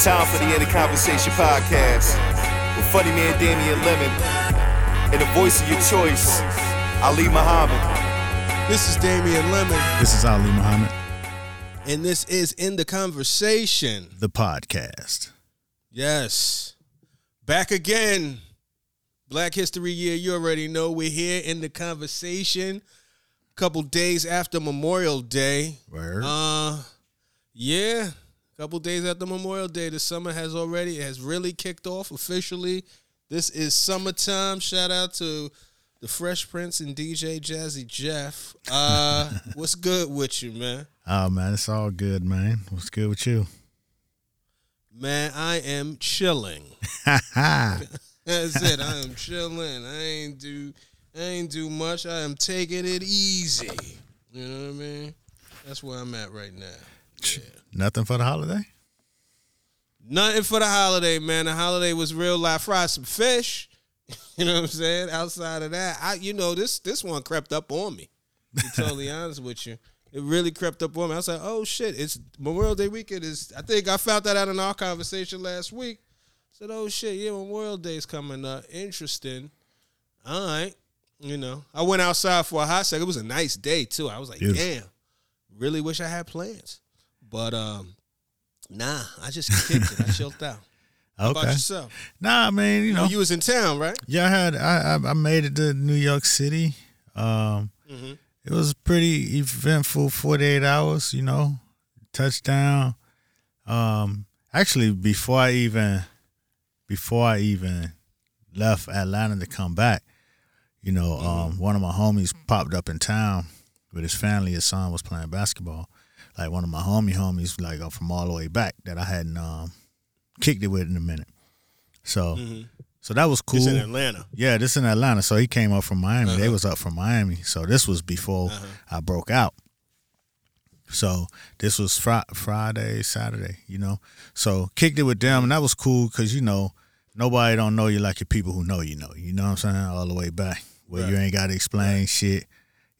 It's time for the End of Conversation podcast with funny man Damian Lemon and the voice of your choice, Ali Muhammad. This is Damian Lemon, This is Ali Muhammad, and this is In the Conversation. the podcast. Yes. Back again. Black History Year, you already know we're here in the conversation. A couple days after Memorial Day. Word. Uh yeah. Couple days after Memorial Day. The summer has already it has really kicked off officially. This is summertime. Shout out to the Fresh Prince and DJ Jazzy Jeff. Uh what's good with you, man? oh man, it's all good, man. What's good with you? Man, I am chilling. That's it. I am chilling. I ain't do I ain't do much. I am taking it easy. You know what I mean? That's where I'm at right now. Nothing for the holiday? Nothing for the holiday, man. The holiday was real life. Fried some fish. You know what I'm saying? Outside of that, I you know this this one crept up on me. To be totally honest with you. It really crept up on me. I was like, oh shit, it's Memorial Day weekend is I think I found that out in our conversation last week. I said, oh shit, yeah, Memorial Day's coming up. Interesting. All right. You know, I went outside for a hot second. It was a nice day too. I was like, Beautiful. damn, really wish I had plans. But um, nah, I just kicked it. I chilled out. How about Okay. yourself? Nah, I mean, you know, know, you was in town, right? yeah, I had I, I I made it to New York City. Um, Mhm. it was pretty eventful. Forty eight hours, you know, touchdown. Um, actually, before I even before I even left Atlanta to come back, you know, um, one of my homies popped up in town with his family. His son was playing basketball. Like one of my homie homies, like uh, from all the way back that I hadn't um, kicked it with in a minute. So, so that was cool. It's in Atlanta. Yeah, this in Atlanta. So he came up from Miami. They Uh-huh. was up from Miami. So this was before Uh-huh. I broke out. So this was fri- Friday, Saturday, you know. So kicked it with them, and that was cool because you know nobody don't know you like your people who know you know. You know what I'm saying? All the way back where you ain't got to explain shit.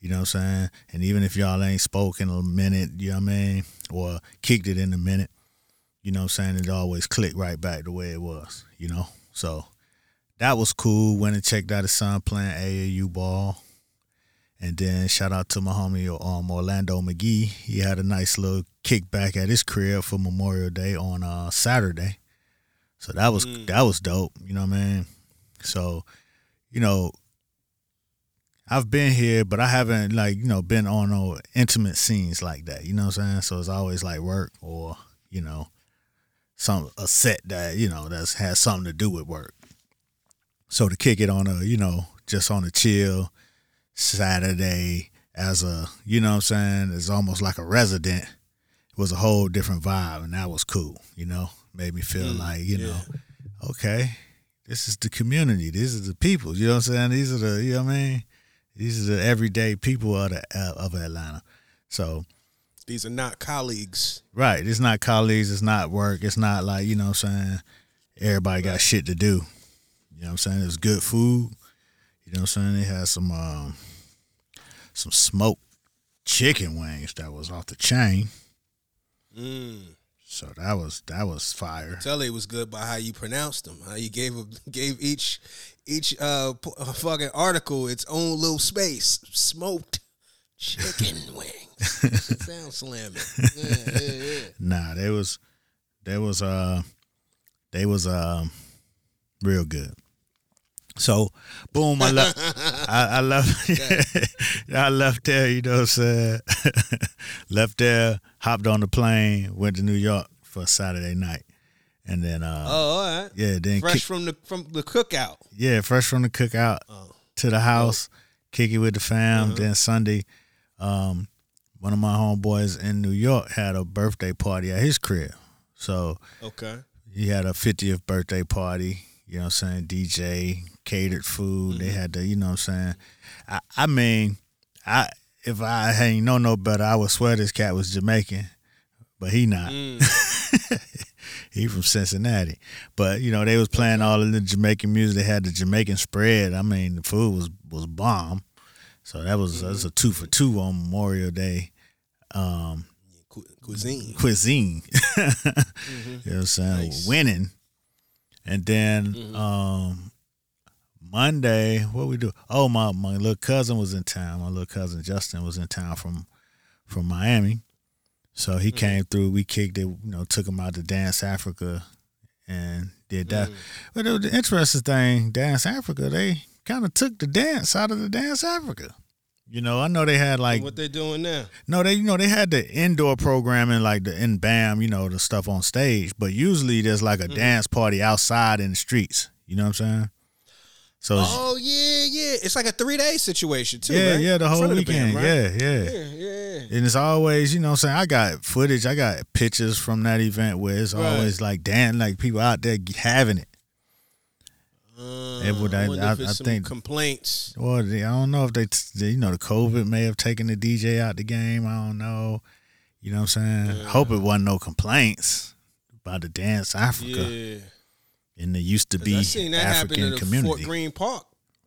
You know what I'm saying? And even if y'all ain't spoken in a minute, you know what I mean, or kicked it in a minute, you know what I'm saying? It always clicked right back the way it was. You know, so that was cool. Went and checked out his son playing AAU ball. And then shout out to my homie um, Orlando McGee. He had a nice little kickback at his crib for Memorial Day on uh, Saturday. So that was Mm. that was dope. You know what I mean? So, you know, I've been here, but I haven't like, you know, been on no intimate scenes like that. You know what I'm saying? So it's always like work or, you know, some a set that, you know, that's has something to do with work. So to kick it on a, you know, just on a chill Saturday as a, you know what I'm saying, it's almost like a resident. It was a whole different vibe and that was cool, you know. Made me feel mm, like, you know, okay, this is the community. These are the people. You know what I'm saying? These are the, you know what I mean? These are the everyday people of the of Atlanta. So These are not colleagues. Right. It's not colleagues. It's not work. It's not like, you know what I'm saying? Everybody got shit to do. You know what I'm saying? It was good food. You know what I'm saying? They had some um some smoked chicken wings that was off the chain. Mm. So that was that was fire. Tell it was good by how you pronounced them. How you gave gave each each uh, p- fucking article its own little space. Smoked chicken wings. It sounds slamming. Yeah, yeah, yeah. Nah, they was they was uh they was uh real good. So boom, I left I, I left I left there, you know what I'm saying? left there, hopped on the plane, went to New York for Saturday night. And then uh Oh, all right. yeah, then Fresh kick, from the from the cookout. yeah, fresh from the cookout Oh. to the house, kick it with the fam. Uh-huh. Then Sunday, um, one of my homeboys in New York had a birthday party at his crib. So Okay. he had a 50th birthday party, you know what I'm saying? DJ, catered food. They had the, you know what I'm saying? I, I mean, I if I ain't know no better, I would swear this cat was Jamaican, but he not. Mm. he from Cincinnati. But, you know, they was playing all of the Jamaican music. They had the Jamaican spread. I mean, the food was was bomb. So that was that's a two for two on Memorial Day. Um, cu- cuisine. cuisine. you know what I'm saying? Mm-hmm. Nice. Winning. And then Mhm. um Monday, what we do? Oh, my my little cousin was in town. My little cousin Justin was in town from from Miami. So he Mhm. came through. We kicked it, you know, took him out to Dance Africa and did that. Mhm. But the, the interesting thing, Dance Africa, they kind of took the dance out of the Dance Africa. You know, I know they had like what they doing now? no, they you know they had the indoor programming like the in BAM, you know, the stuff on stage. But usually there's like a Mhm. dance party outside in the streets. You know what I'm saying? So Oh yeah, yeah. It's like a three day situation too. yeah, right? yeah, the whole weekend. band, right? Yeah, yeah. yeah, yeah. And it's always, you know what I'm saying? I got footage, I got pictures from that event where it's Right. always like dan like people out there having it. Uh, It would- I- I, I- I some think- complaints. They, I don't know if they, they, you know, the COVID may have taken the DJ out the game. I don't know. You know what I'm saying? Yeah. Hope it wasn't no complaints about the dance Africa. Yeah, And there used to be I seen that happen African in the community. Fort Greene Park.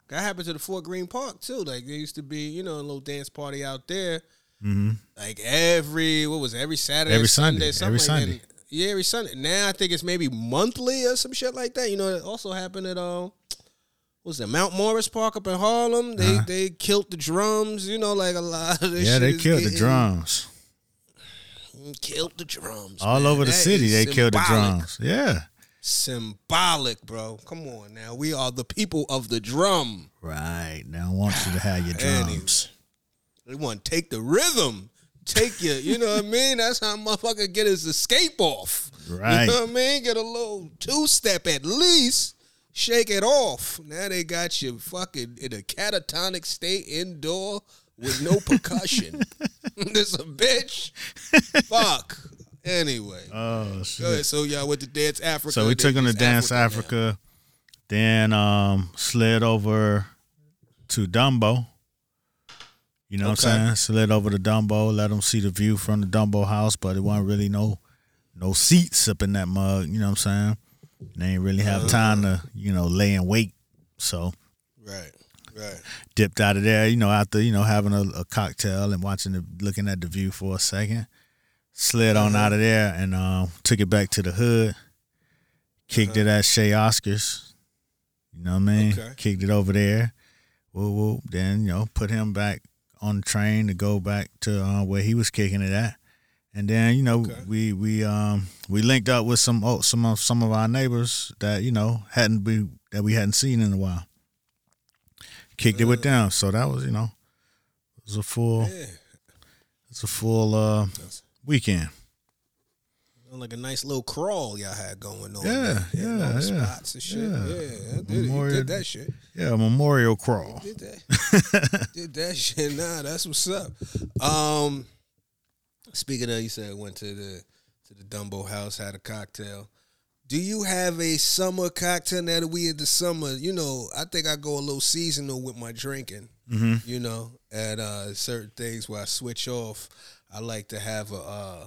That happened to the Fort Greene Park too. Like there used to be, you know, a little dance party out there. hmm Like every what was it, every Saturday, Every Sunday, something every like Sunday. That. Yeah, every Sunday. Now I think it's maybe monthly or some shit like that. You know, it also happened at um, was it Mount Morris Park up in Harlem? They Uh-huh. they killed the drums. You know, like a lot of this Yeah, they killed the drums. Killed the drums. All man. over the That city, they killed the drums. Yeah. Symbolic, bro. Come on now. We are the people of the drum. Right. Now I want you to have your Anyway. drums. They want to take the rhythm. Take your, you know what I mean? That's how motherfucker get his escape off. Right. You know what I mean? Get a little two step at least. Shake it off. Now they got you fucking in a catatonic state indoor with no percussion. this a bitch. Fuck. Anyway. Oh shit. Go ahead. So y'all went to Dance Africa. So we took them to Dance now. Africa, then um, slid over to Dumbo. You know what I'm saying? Slid over to Dumbo, let them see the view from the Dumbo house, but it wasn't really no no seats up in that mug. You know what I'm saying? They ain't really have time to you know lay and wait. So Right. Right. dipped out of there. You know after you know having a, a cocktail and watching the looking at the view for a second. Slid on out of there and um, took it back to the hood. Kicked it at Chez Oskar's. You know what I mean? Okay. Kicked it over there. Whoop whoop. Then you know put him back on the train to go back to uh, where he was kicking it at. And then you know Okay. we we um we linked up with some oh, some of some of our neighbors that you know hadn't be that we hadn't seen in a while. Kicked it with Uh. them, so that was you know it was a full Yeah. it's a full uh, That's- weekend. Like a nice little crawl y'all had going on. Yeah, yeah, yeah. spots and shit. Yeah. Yeah, I did, it. Memorial- did that shit. Yeah, memorial crawl. Did that. did that shit. Nah, that's what's up. Um, speaking of, you said I went to the to the Dumbo house, had a cocktail. Do you have a summer cocktail now that we in the summer? You know, I think I go a little seasonal with my drinking. hmm You know, at uh, certain things where I switch off, I like to have a. Uh,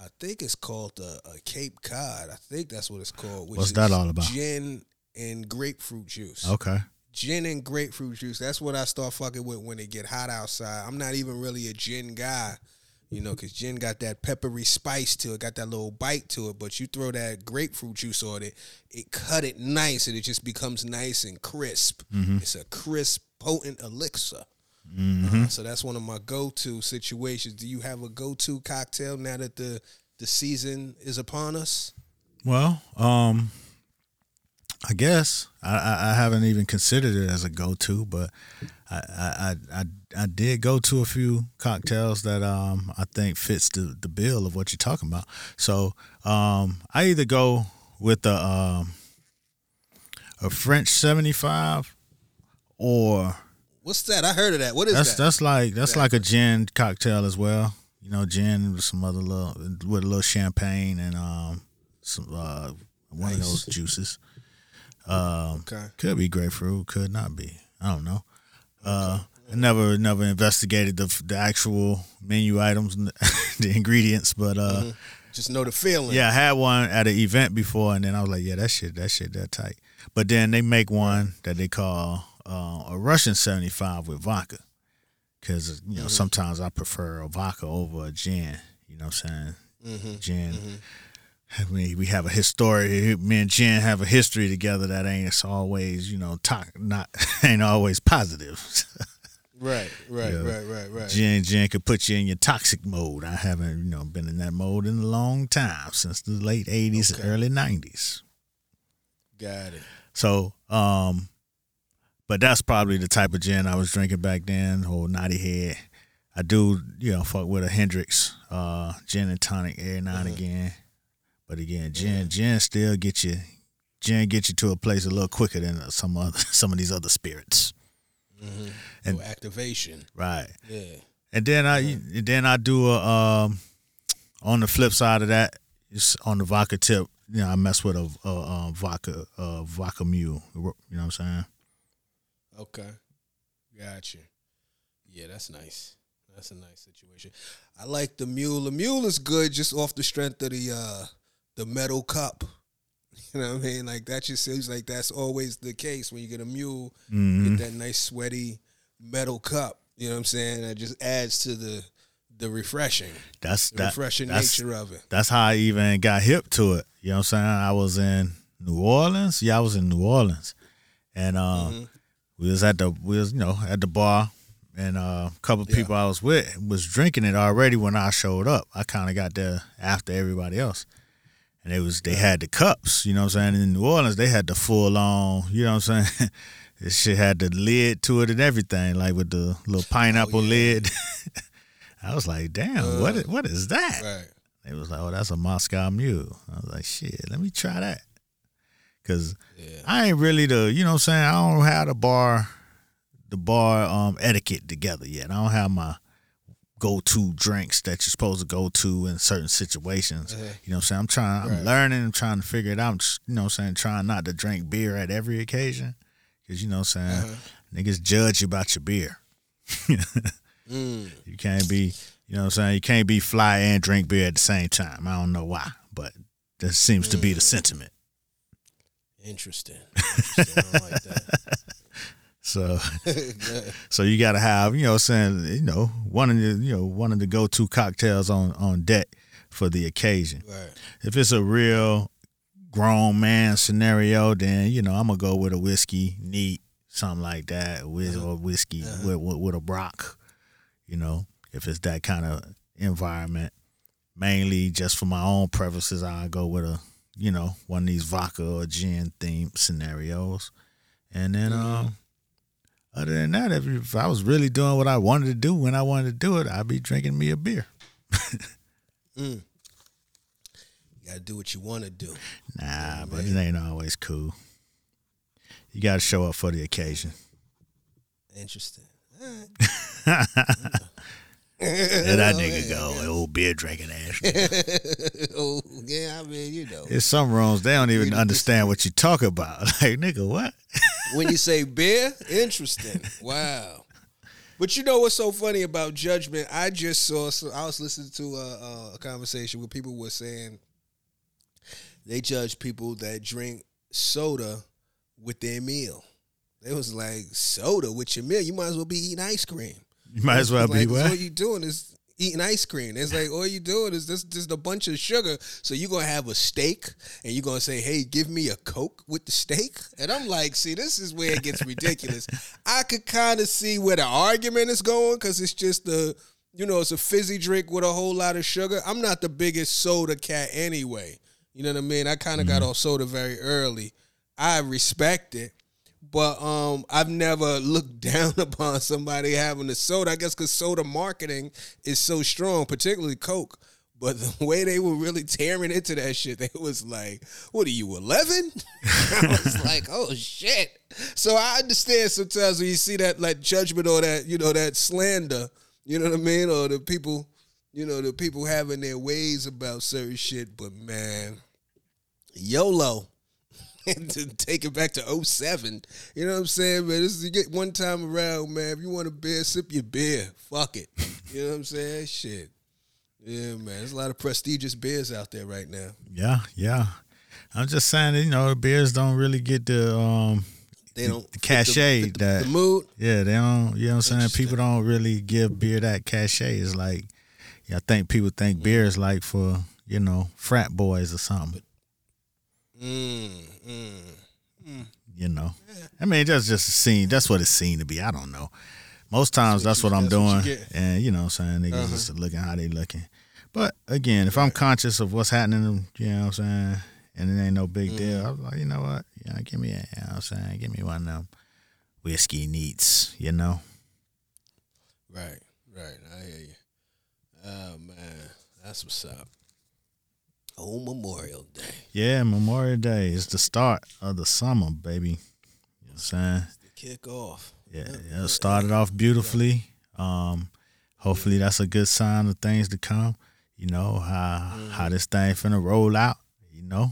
I think it's called a, a Cape Cod. I think that's what it's called. Which What's is that all about? Gin and grapefruit juice Okay. gin and grapefruit juice. That's what I start fucking with when it get hot outside. I'm not even really a gin guy, you know, because gin got that peppery spice to it, got that little bite to it. But you throw that grapefruit juice on it, it cut it nice, and it just becomes nice and crisp. It's a crisp, potent elixir. Hmm Uh, so that's one of my go-to situations. Do you have a go-to cocktail now that the the season is upon us? Well, um, I guess I, I, I haven't even considered it as a go-to, but I, I, I, I, I did go to a few cocktails that um I think fits the, the bill of what you're talking about. So um, I either go with a um, a French seventy five, or What's that? I heard of that. What is that's that? that's like that's That- like a gin cocktail as well. You know, gin with some other little with a little champagne and um some uh one of those juices. Um, okay. could be grapefruit, could not be. I don't know. Uh, I never never investigated the the actual menu items, and the ingredients, but uh, Mhm. Just know the feeling. yeah, I had one at an event before, and then I was like, yeah, that shit, that shit, that tight. But then they make one that they call uh, a Russian seventy five with vodka, because you know Mhm. sometimes I prefer a vodka over a gin. You know what I'm saying? Mm-hmm. Jen. I mean, we have a history. Me and Jen have a history together that ain't it's always, you know, talk not ain't always positive. Right, right, Yeah. right, right, right. Jen Jen could put you in your toxic mode. I haven't, you know, been in that mode in a long time since the late '80s, Okay. early '90s. Got it. So, um, but that's probably the type of gin I was drinking back then, or Naughty Head. I do, you know, fuck with a Hendrick's, uh, gin and tonic every now and again. But again, gin, gin still get you, gin get you to a place a little quicker than some other, some of these other spirits, Mm-hmm. And- activation. right? Yeah. And then I, and then I do a, um, on the flip side of that, it's on the vodka tip. You know, I mess with a, a, a vodka, uh, vodka mule. You know what I'm saying? Okay. Gotcha. Yeah, that's nice. That's a nice situation. I like the mule. The mule is good just off the strength of the uh the metal cup. You know what I mean? Like that just seems like that's always the case when you get a mule, Mhm. get that nice sweaty metal cup. You know what I'm saying? That just adds to the the refreshing, That's the that, refreshing that's, nature of it. That's how I even got hip to it. You know what I'm saying? I was in New Orleans. Yeah, I was in New Orleans. And uh, Mhm. We was at the we was, you know, at the bar and uh, a couple of people I was with was drinking it already when I showed up. I kinda got there after everybody else. And they was they had the cups, you know what I'm saying? In New Orleans they had the full on, you know what I'm saying? this shit had the lid to it and everything, like with the little pineapple Oh, yeah. lid. I was like, damn, what Uh. is, what is that? Right. They was like, "Oh, that's a Moscow Mule." I was like, "Shit, let me try that." Cause Yeah. I ain't really the, you know what I'm saying. I don't have the bar, the bar um etiquette together yet. I don't have my go to drinks that you're supposed to go to in certain situations. Uh-huh. You know what I'm saying? I'm trying, I'm learning, I'm trying to figure it out. I'm you know what I'm saying, trying not to drink beer at every occasion. Cause you know what I'm saying, Uh-huh. niggas judge you about your beer. Mm. You can't be, you know what I'm saying? You can't be fly and drink beer at the same time. I don't know why, but that seems to be the sentiment. Interesting. Interesting. I like So that. so so you gotta have, you know I'm saying, you know, one of the you know, one of the go to cocktails on on deck for the occasion. right. If it's a real grown man scenario, then, you know, I'm gonna go with a whiskey neat, something like that, with uh-huh. or whiskey uh-huh. with, with with a brock, you know, if it's that kind of environment. Mainly just for my own preferences, I go with a, you know, one of these vodka or gin themed scenarios. And then um other than that, if, if I was really doing what I wanted to do when I wanted to do it, I'd be drinking me a beer. Mm. You gotta do what you want to do. Nah, but it ain't always cool. You got to show up for the occasion. Interesting. Right. There that nigga go, old beer drinking ass. oh yeah, I mean you know There's some rooms they don't even understand what you talk about. Like nigga, what? when you say beer, interesting. Wow. But you know what's so funny about judgment? I just saw. So I was listening to a, a conversation where people were saying they judge people that drink soda with their meal. They was like soda with your meal. You might as well be eating ice cream. You might as well It's be like, what? All you doing is eating ice cream. It's like all you doing is this just a bunch of sugar. So you're gonna have a steak and you're gonna say, Hey, give me a Coke with the steak? And I'm like, see, this is where it gets ridiculous. I could kind of see where the argument is going because it's just a you know, it's a fizzy drink with a whole lot of sugar. I'm not the biggest soda cat anyway. You know what I mean? I kind of got mm. off soda very early. I respect it. But um, I've never looked down upon somebody having a soda. I guess because soda marketing is so strong, particularly Coke. But the way they were really tearing into that shit, they was like, "What are you, 11? I was like, "Oh shit!" So I understand sometimes when you see that like judgment or that you know that slander, you know what I mean, or the people, you know, the people having their ways about certain shit. But man, YOLO and to take it back to 07. You know what I'm saying, man? This is you get one time around, man. If you want a beer, sip your beer. Fuck it. You know what I'm saying? Shit. Yeah, man. There's a lot of prestigious beers out there right now. Yeah, yeah. I'm just saying, that, you know, beers don't really get the um They don't the cachet fit the, that the mood. Yeah, they don't. You know what I'm saying? People don't really give beer that cachet. It's like, Yeah, I think people think beer is like for you know frat boys or something. Mm, mm. You know, I mean that's just a scene. That's what it's seen to be. I don't know. Most times that's what, you- I'm that's what doing, you and you know what I'm saying niggas Uh-huh. just looking how they looking. But again, if I'm conscious of what's happening, you know what I'm saying, and it ain't no big deal, Mm-hmm. I was like, you know what, yeah, give me, a, you know what I'm saying, give me one of them whiskey neats, you know. Right, right. I hear you. Oh man, that's what's up. Oh, Memorial Day. Yeah, Memorial Day is the start of the summer, baby. You know what I'm saying? The kick off. Yeah, yeah, it started off beautifully. Um, hopefully that's a good sign of things to come. You know how how this thing finna roll out. You know,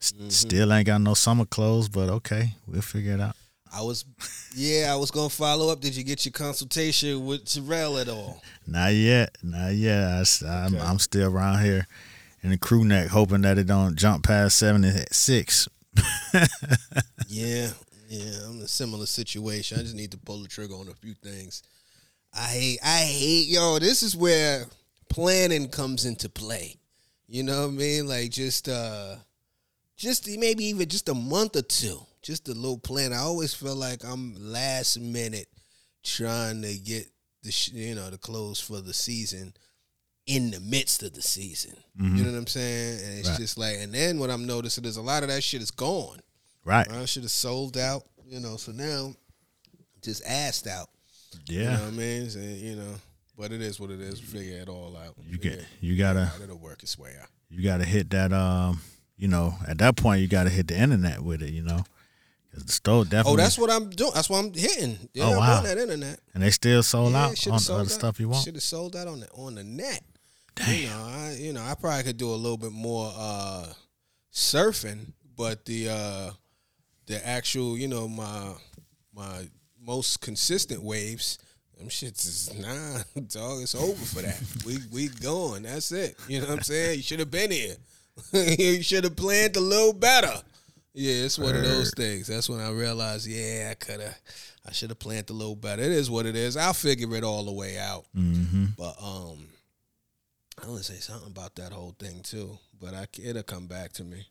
S- still ain't got no summer clothes, but okay, we'll figure it out. I was, yeah, I was gonna follow up. Did you get your consultation with Terrell at all? Not yet, not yet. I, am Okay. I'm still around here in the crew neck, hoping that it don't jump past seventy six. Yeah, yeah, I'm in a similar situation. I just need to pull the trigger on a few things. I hate, I hate, yo. This is where planning comes into play. You know what I mean? Like just, uh just maybe even just a month or two, just a little plan. I always feel like I'm last minute trying to get the, you know, the clothes for the season in the midst of the season. You know what I'm saying? And it's Right. just like, and then what I'm noticing is a lot of that shit is gone. Right? I should have sold out, you know. So now, just asked out. You know Yeah. what I mean? So, you know, but it is what it is. Figure it all out. You Figure get you gotta out. It'll work its way out. you gotta hit that um you know at that point you gotta hit the internet with it you know the store definitely Oh, that's what I'm doing. That's what I'm hitting. Yeah, Oh, wow. on that internet. and they still sold yeah, out on the other out. stuff you want Should have sold out on the on the net. Damn. You know, I you know I probably could do a little bit more uh surfing, but the uh the actual you know my my most consistent waves. Them shits is nah, dog. It's over for that. we we going. That's it. You know what I'm saying? You should have been here. you should have planned a little better. Yeah, it's one of those things. That's when I realized, yeah, I could have, I should have planned a little better. It is what it is. I'll figure it all the way out. mm-hmm. But um, I want to say something about that whole thing too. But I, it'll come back to me.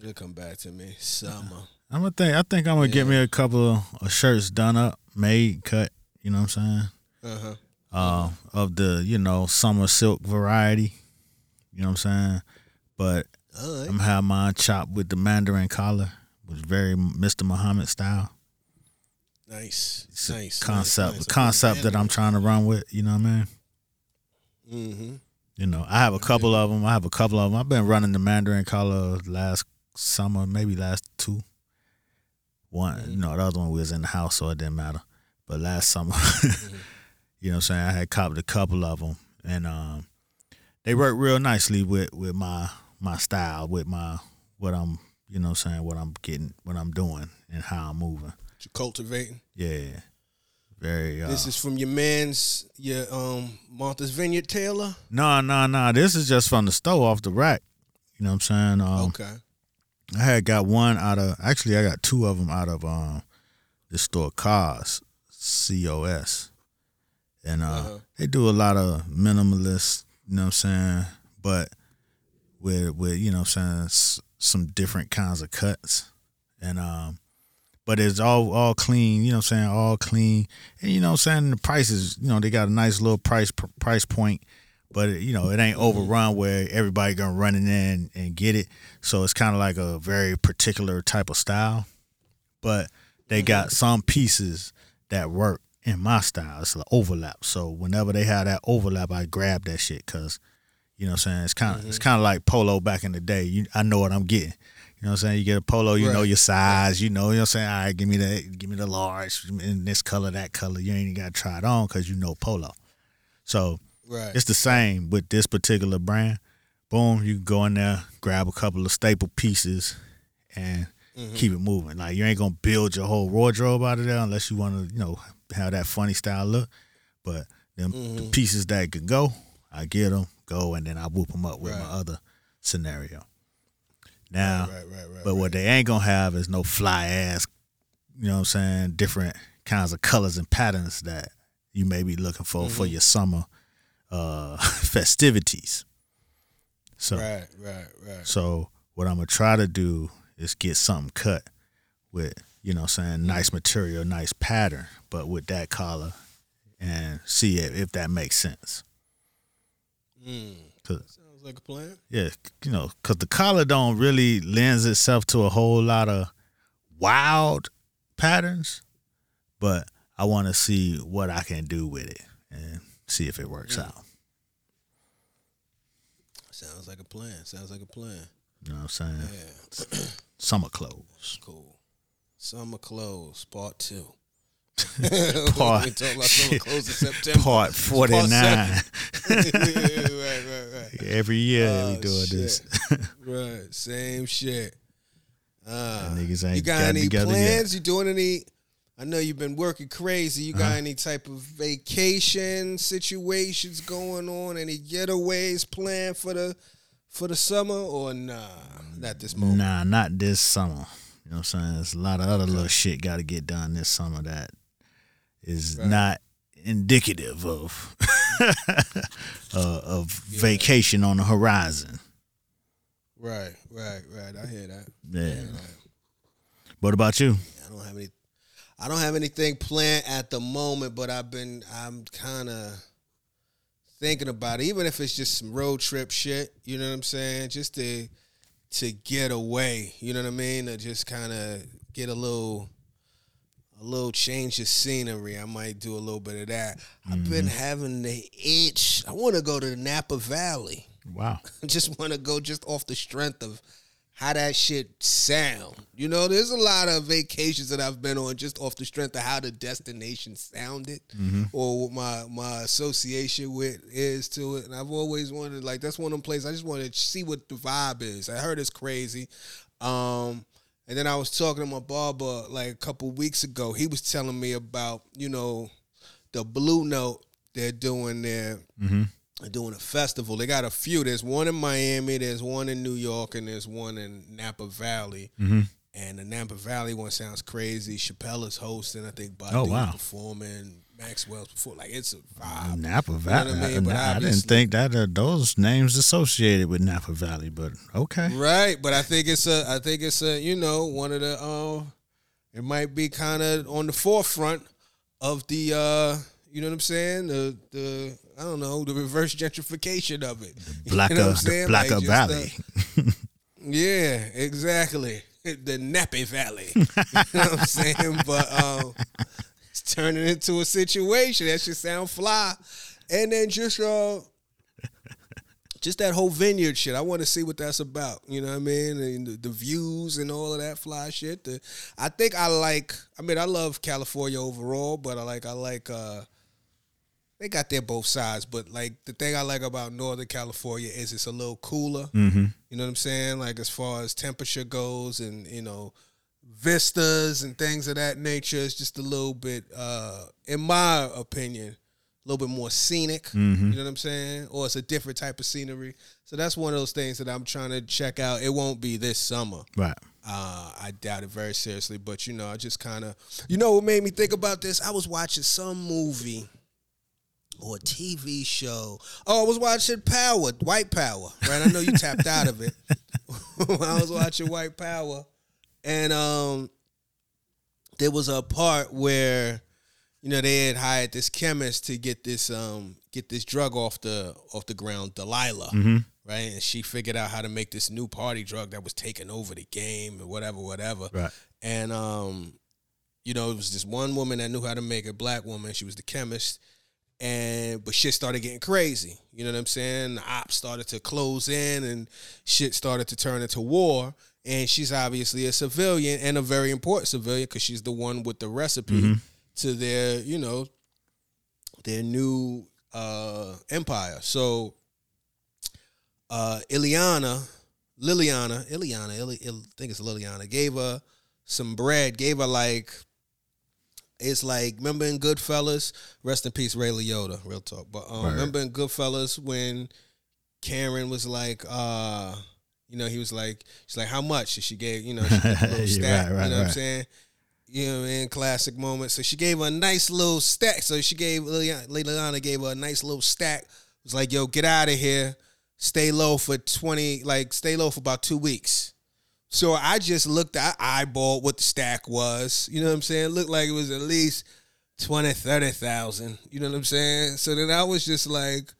It'll come back to me. Summer. I'm gonna think I think I'm gonna get me a couple of shirts done up made cut you know what I'm saying Uh huh. uh of the you know summer silk variety you know what I'm saying but right. I'm gonna have mine chopped with the mandarin collar which is very Mr. Muhammad style Nice. It's nice. concept the concept that I'm trying to run with you know what I mean Mm-hmm. You know, I have a couple of them. I have a couple of them. I've been running the Mandarin collar last summer, maybe last two. One, you know, the other one was in the house, so it didn't matter. But last summer, you know, what I'm saying I had copped a couple of them, and um, they work real nicely with with my my style, with my what I'm, you know, what I'm saying what I'm getting, what I'm doing, and how I'm moving. You're cultivating. Yeah, very. Uh, This is from your man's, your um Martha's Vineyard tailor. no, no, no. This is just from the store off the rack. You know what I'm saying? Um, okay. I had got one out of actually I got two of them out of um the store Cos C O S, and uh, Uh-huh. they do a lot of minimalist. You know what I'm saying? But with with you know what I'm saying s- some different kinds of cuts, and um, but it's all all clean. You know what I'm saying? All clean, and you know what I'm saying the prices. You know they got a nice little price price point but it, you know it ain't mm-hmm. overrun where everybody gonna run in and, and get it. So it's kind of like a very particular type of style, but they mm-hmm. got some pieces that work in my style. It's an overlap. So whenever they have that overlap, I grab that shit because you know what I'm saying it's kind of it's mm-hmm. kind of like polo back in the day. You I know what I'm getting. You know what I'm saying? You get a polo, you know your size, you know, you know what I'm saying? All right, give me the give me the large in this color, that color. You ain't even got to try it on because you know polo. So Right. it's the same with this particular brand. Boom, you can go in there, grab a couple of staple pieces, and mm-hmm. keep it moving. Like you ain't gonna build your whole wardrobe out of there unless you want to, you know, have that funny style look. But them the mm-hmm. pieces that can go, I get them, go, and then I whoop them up with my other scenario. Now, right, right, right. but what they ain't gonna have is no fly ass, you know what I'm saying, different kinds of colors and patterns that you may be looking for for Mm-hmm. your summer uh festivities. So Right, right, right. so what I'm gonna try to do is get something cut with, you know, I'm saying nice material, nice pattern, but with that collar, and see if, if that makes sense. Mm. 'Cause- Sounds like a plan. yeah, you know, because the collar don't really lends itself to a whole lot of wild patterns, but I want to see what I can do with it and see if it works out. Sounds like a plan. Sounds like a plan. You know what I'm saying? Yeah. Summer clothes. Cool. Summer clothes, part two. Part- we talk about summer clothes in September. Part 49. right, right, right. Every year we Oh, doing this. Right, same shit. Uh, niggas ain't you got any together yet. plans? You doing any? I know you've been working crazy. You got Uh-huh. any type of vacation situations going on? Any getaways planned for the for the summer or nah? Not this moment. Nah, not this summer. You know what I'm saying? There's a lot of other little shit got to get done this summer that is Right. not indicative of uh, of vacation on the horizon. Right, right, right. I hear that. Yeah. What about you? I don't have any. I don't have anything planned at the moment, but I've been. I'm kind of thinking about it, even if it's just some road trip shit. You know what I'm saying? Just to to get away. You know what I mean? To just kind of get a little a little change of scenery. I might do a little bit of that. I've been having the itch. I want to go to the Napa Valley. Wow. I just want to go just off the strength of how that shit sound. You know, there's a lot of vacations that I've been on just off the strength of how the destination sounded or what my my association with is to it. And I've always wanted like that's one of them places I just want to see what the vibe is. I heard it's crazy. Um and then I was talking to my barber like a couple weeks ago. He was telling me about, you know, the Blue Note they're doing there they're doing a festival. They got a few. There's one in Miami, there's one in New York, and there's one in Napa Valley. Mm-hmm. And the Napa Valley one sounds crazy. Chappelle is hosting. I think Buddy Oh, wow. performing. Maxwell's before. Like it's a vibe. Napa Valley. I mean? But I, didn't think that uh, those names associated with Napa Valley, but okay. Right, but I think it's a. I think it's a. You know, one of the. Uh, it might be kind of on the forefront of the. uh You know what I'm saying? The the I don't know the reverse gentrification of it. Blacker, You know the? Blacker Like, Valley. Yeah, exactly. The Nappy Valley. you know what I'm saying? But um, it's turning into a situation that should sound fly. And then just uh just that whole vineyard shit. I want to see what that's about. You know what I mean? And the, the views and all of that fly shit. The, I think I like I mean I love California overall, but I like I like uh they got their both sides, but like the thing I like about Northern California is it's a little cooler. Mm-hmm. You know what I'm saying? Like as far as temperature goes and, you know, vistas and things of that nature, it's just a little bit uh in my opinion, a little bit more scenic. Mm-hmm. You know what I'm saying? Or it's a different type of scenery. So that's one of those things that I'm trying to check out. It won't be this summer. Right. Uh, I doubt it very seriously, but you know, I just kind of, you know, what made me think about this? I was watching some movie or TV show. Oh, I was watching Power, White Power, right? I know you tapped out of it. I was watching White Power, and um, there was a part where, you know, they had hired this chemist to get this um get this drug off the off the ground, Delilah Mm-hmm. right? And she figured out how to make this new party drug that was taking over the game and whatever, whatever. Right. And um, you know, it was this one woman that knew how to make a black woman. She was the chemist. And but shit started getting crazy. You know what I'm saying? The ops started to close in and shit started to turn into war. And she's obviously a civilian and a very important civilian because she's the one with the recipe to their, you know, their new uh empire. So uh Ileana, Liliana, Ileana, Ili, Il- I think it's Liliana, gave her some bread, gave her like it's like remember in Goodfellas, rest in peace, Ray Liotta, real talk. But um, Right. remember in Goodfellas when Karen was like, uh, you know, he was like, she's like, how much? And she gave, you know, she gave a little stack. right, right, you know what I'm saying? You know what I mean? Classic moment. So she gave her a nice little stack. So she gave Liliana, gave her a nice little stack was like, "Yo, get out of here, stay low for twenty, like stay low for about two weeks." So I just looked, I eyeballed what the stack was. You know what I'm saying? Looked like it was at least 20, 30,000. You know what I'm saying? So then I was just like,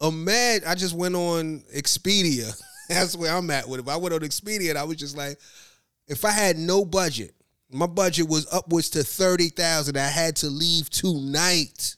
a mad, I just went on Expedia. That's where I'm at with it. If I went on Expedia, I was just like, if I had no budget, my budget was upwards to 30,000. I had to leave tonight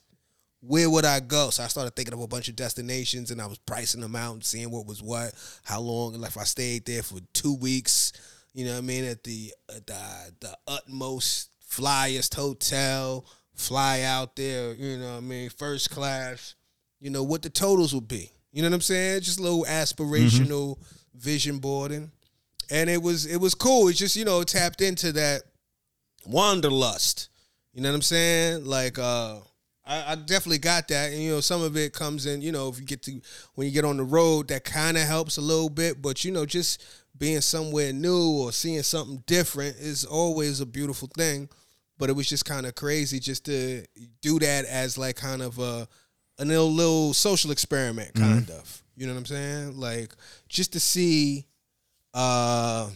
where would I go? So I started thinking of a bunch of destinations and I was pricing them out and seeing what was what, how long. Like if I stayed there for two weeks, you know what I mean, at the the, the utmost flyest hotel, fly out there, you know what I mean, first class, you know, what the totals would be. You know what I'm saying? Just a little aspirational mm-hmm. vision boarding. And it was it was cool. It just, you know, tapped into that wanderlust. You know what I'm saying? Like uh I, I, definitely got that, and you know, some of it comes in. You know, if you get to when you get on the road, that kind of helps a little bit. But you know, just being somewhere new or seeing something different is always a beautiful thing. But it was just kind of crazy just to do that as like kind of a a little, little social experiment, mm-hmm. kind mm-hmm. of. You know what I'm saying? Like just to see uh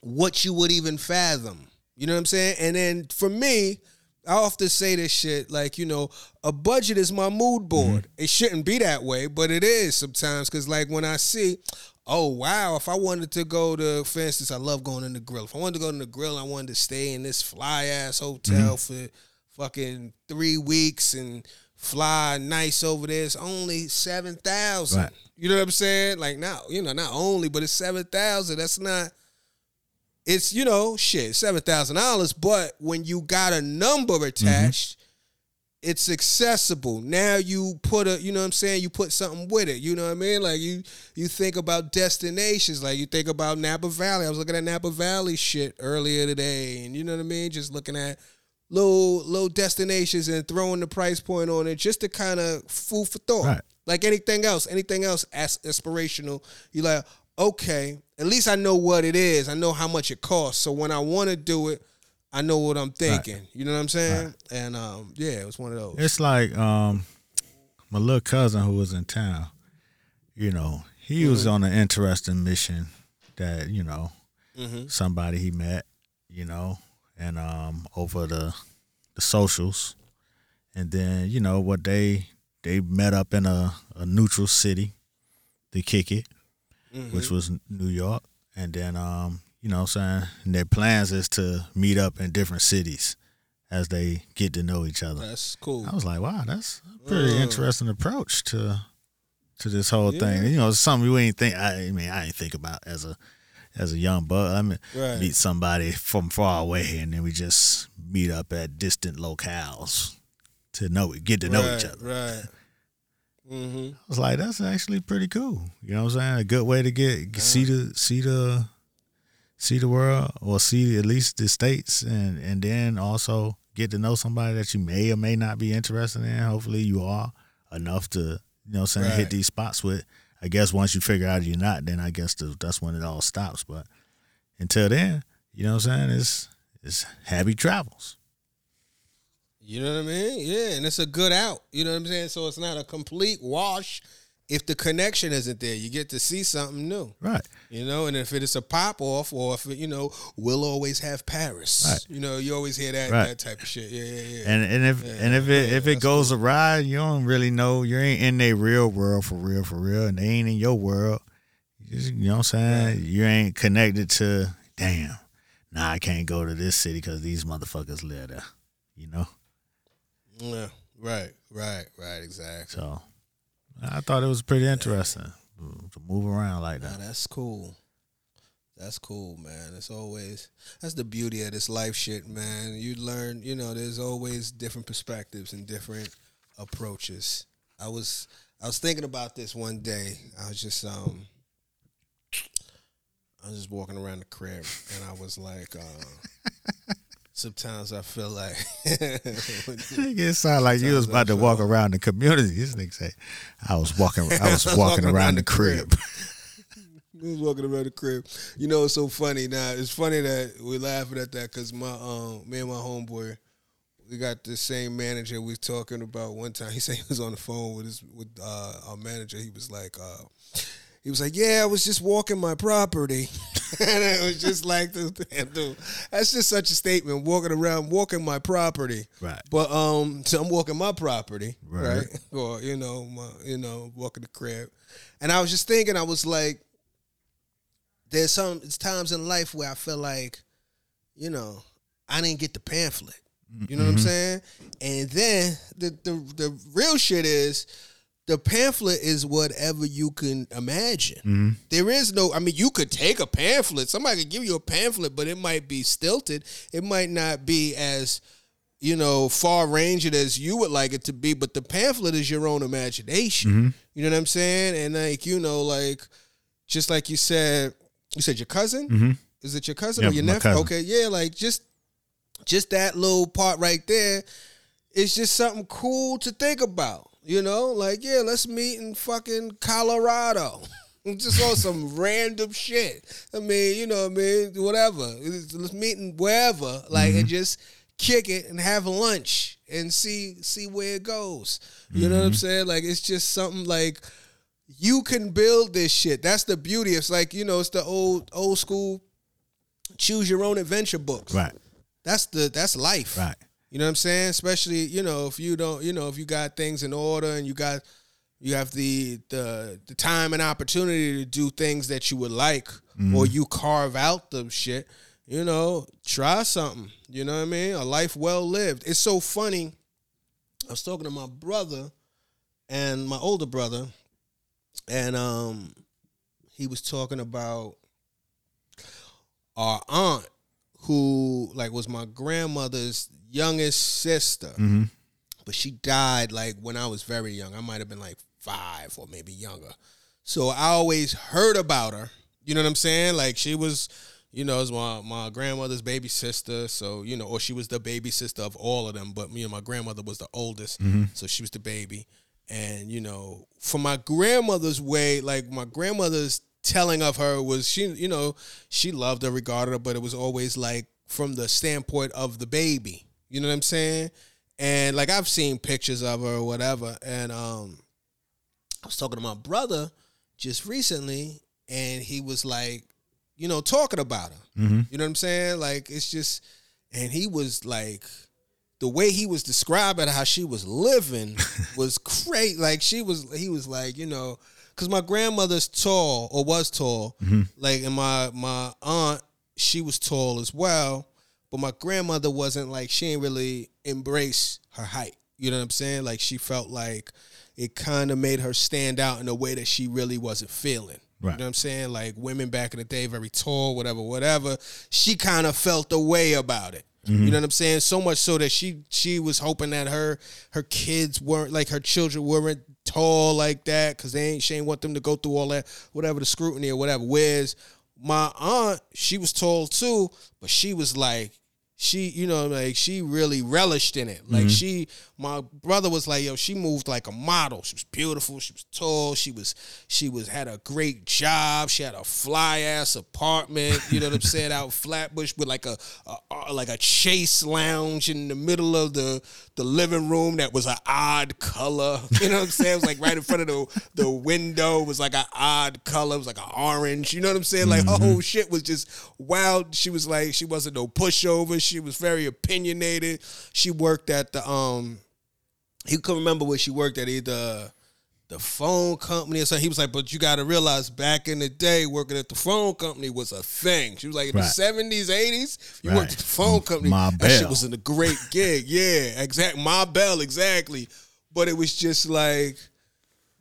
what you would even fathom. You know what I'm saying? And then for me I often say this shit like, you know, a budget is my mood board. Mm-hmm. It shouldn't be that way, but it is sometimes because, like, when I see, oh, wow, if I wanted to go to, for instance, I love going in the grill. If I wanted to go to the grill, I wanted to stay in this fly ass hotel mm-hmm. for fucking three weeks and fly nice over there. It's only 7,000. Right. You know what I'm saying? Like, now, you know, not only, but it's 7,000. That's not it's you know shit seven thousand dollars, but when you got a number attached, mm-hmm. it's accessible. Now you put a you know what I'm saying you put something with it. You know what I mean? Like you you think about destinations, like you think about Napa Valley. I was looking at Napa Valley shit earlier today, and you know what I mean? Just looking at little little destinations and throwing the price point on it just to kind of food for thought. Right. Like anything else, anything else as aspirational. you're like, okay, at least I know what it is. I know how much it costs. So when I want to do it, I know what I'm thinking. Right. You know what I'm saying? Right. And um, yeah, it was one of those. It's like um, my little cousin who was in town. You know, he mm-hmm. was on an interesting mission that you know mm-hmm. somebody he met. You know, and um, over the the socials, and then you know what they they met up in a, a neutral city to kick it mm-hmm. which was New York, and then um, you know, what I'm saying and their plans is to meet up in different cities as they get to know each other. That's cool. I was like, wow, that's a pretty uh, interesting approach to to this whole yeah. thing. You know, it's something you ain't think. I, I mean, I ain't think about as a as a young buck. I mean, right. meet somebody from far away, and then we just meet up at distant locales to know get to know right, each other. Right. Mm-hmm. I was like, that's actually pretty cool. You know what I'm saying? A good way to get see the see the see the world or see at least the states, and and then also get to know somebody that you may or may not be interested in. Hopefully, you are enough to you know what I'm saying right. hit these spots with. I guess once you figure out you're not, then I guess the, that's when it all stops. But until then, you know what I'm saying? It's it's happy travels. You know what I mean? Yeah, and it's a good out. You know what I'm saying? So it's not a complete wash if the connection isn't there. You get to see something new. Right. You know, and if it is a pop off or if it, you know, we'll always have Paris. Right. You know, you always hear that right. that type of shit. Yeah, yeah, yeah. And and if yeah, and if it yeah, if it goes cool. awry, you don't really know you ain't in their real world for real, for real, and they ain't in your world. You, just, you know what I'm saying? Right. You ain't connected to damn. Nah, I can't go to this city because these motherfuckers live there. You know. Yeah, right, right, right, exactly. So I thought it was pretty interesting to move around like that. Nah, that's cool. That's cool, man. It's always that's the beauty of this life shit, man. You learn, you know, there's always different perspectives and different approaches. I was I was thinking about this one day. I was just um I was just walking around the crib and I was like uh Sometimes I feel like it sound like you was about to walk around the community. This nigga say, "I was walking, I was, walking, walking, around, around the crib." crib. I was walking around the crib. You know, it's so funny. Now it's funny that we're laughing at that because my um, me and my homeboy we got the same manager we was talking about one time. He said he was on the phone with his with uh, our manager. He was like, uh, he was like, "Yeah, I was just walking my property," and it was just like, dude, that's just such a statement. Walking around, walking my property, Right. But um, so I'm walking my property, Right. right? Or you know, my, you know, walking the crib, and I was just thinking, I was like, there's some it's times in life where I feel like, you know, I didn't get the pamphlet. You know what I'm saying? And then the the the real shit is the pamphlet is whatever you can imagine. Mm-hmm. There is no I mean you could take a pamphlet. Somebody could give you a pamphlet, but it might be stilted. It might not be as you know, far ranging as you would like it to be, but the pamphlet is your own imagination. Mm-hmm. You know what I'm saying? And like, you know, like just like you said, you said your cousin? Mm-hmm. Is it your cousin Yeah, or your nephew? cousin. Okay, yeah, like just just that little part right there it's just something cool to think about. You know, like yeah, let's meet in fucking Colorado. just on some random shit. I mean, you know, what I mean, whatever. Let's meet in wherever, like, and mm-hmm. just kick it and have lunch and see see where it goes. You know what I'm mm-hmm. saying? Like, it's just something like you can build this shit. That's the beauty. It's like you know, it's the old old school choose your own adventure books. Right. That's the that's life. Right. You know what I'm saying? Especially, you know, if you don't, you know, if you got things in order and you got you have the the the time and opportunity to do things that you would like or you carve out the shit, you know, try something. You know what I mean? A life well lived. It's so funny. I was talking to my brother and my older brother and um he was talking about our aunt who like was my grandmother's youngest sister Mm-hmm. but she died like when i was very young i might have been like five or maybe younger so i always heard about her you know what i'm saying like she was you know, it was my, my grandmother's baby sister. So, you know, or she was the baby sister of all of them. But me and my grandmother was the oldest. So she was the baby. And, you know, from my grandmother's way, like my grandmother's telling of her was she, you know, she loved her, regarded her, but it was always like from the standpoint of the baby. You know what I'm saying? And like I've seen pictures of her or whatever. And um I was talking to my brother just recently, and he was like, you know, talking about her. Mm-hmm. You know what I'm saying? Like it's just, and he was like, the way he was describing how she was living was great. Like she was, he was like, you know, because my grandmother's tall or was tall, like, and my my aunt, she was tall as well, but my grandmother wasn't like she didn't really embrace her height. You know what I'm saying? Like she felt like it kind of made her stand out in a way that she really wasn't feeling. Right. You know what I'm saying? Like women back in the day, very tall, whatever, whatever. She kind of felt a way about it. You know mm-hmm. what I'm saying? So much so that she she was hoping that her her kids weren't like her children weren't tall like that because they ain't she ain't want them to go through all that whatever the scrutiny or whatever. Whereas my aunt, she was tall too, but she was like she, you know, like she really relished in it. Like mm-hmm. she, my brother was like, yo, she moved like a model. She was beautiful. She was tall. She was, she was had a great job. She had a fly ass apartment. You know what I'm saying? Out Flatbush with like a, a, like a chaise lounge in the middle of the the living room that was an odd color. You know what I'm saying? It was like right in front of the the window. Was like an odd color. It was like an orange. You know what I'm saying? Like her whole shit was just wild. She was like, she wasn't no pushover. She was very opinionated. She worked at the um he couldn't remember where she worked at either the phone company or something. He was like, but you gotta realize back in the day, working at the phone company was a thing. She was like in Right. the seventies, eighties, you Right. worked at the phone mm, company. Ma that shit was in a great gig. Yeah, exact Ma Bell, exactly. But it was just like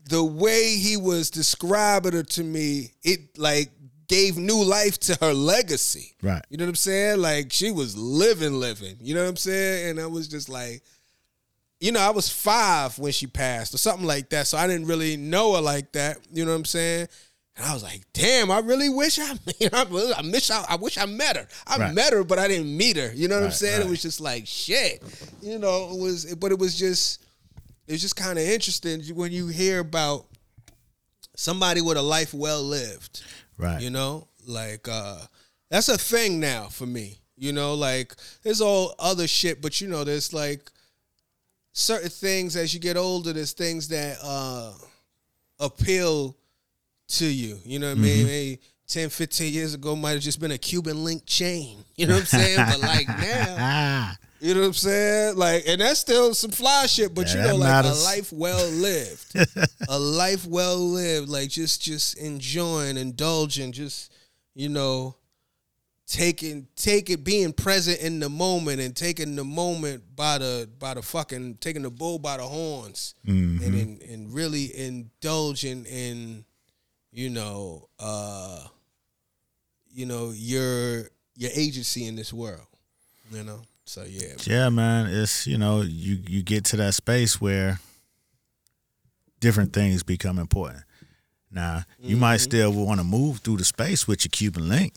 the way he was describing her to me, it like gave new life to her legacy. Right. You know what I'm saying? Like she was living, living. You know what I'm saying? And I was just like, you know, I was five when she passed or something like that. So I didn't really know her like that. You know what I'm saying? And I was like, damn, I really wish I, you know, I, I miss I, I wish I met her. I Right. met her, but I didn't meet her. You know what I'm saying? right. It was just like shit. You know, it was, but it was just, it was just kind of interesting when you hear about somebody with a life well lived. Right. You know, like uh that's a thing now for me. You know, like there's all other shit, but you know, there's like certain things as you get older, there's things that uh appeal to you. You know what I mean? Maybe 10, 15 years ago might have just been a Cuban link chain. You know what I'm saying? but like now, you know what I'm saying? Like, and that's still some fly shit, but Yeah, you know, like matters. a life well lived. a life well lived, like just just enjoying, indulging, just, you know, taking taking being present in the moment and taking the moment by the by the fucking taking the bull by the horns and and, and really indulging in you know uh you know your your agency in this world you know so yeah yeah, man. It's you know you you get to that space where different things become important. Now you might Mm-hmm. still want to move through the space with your Cuban link,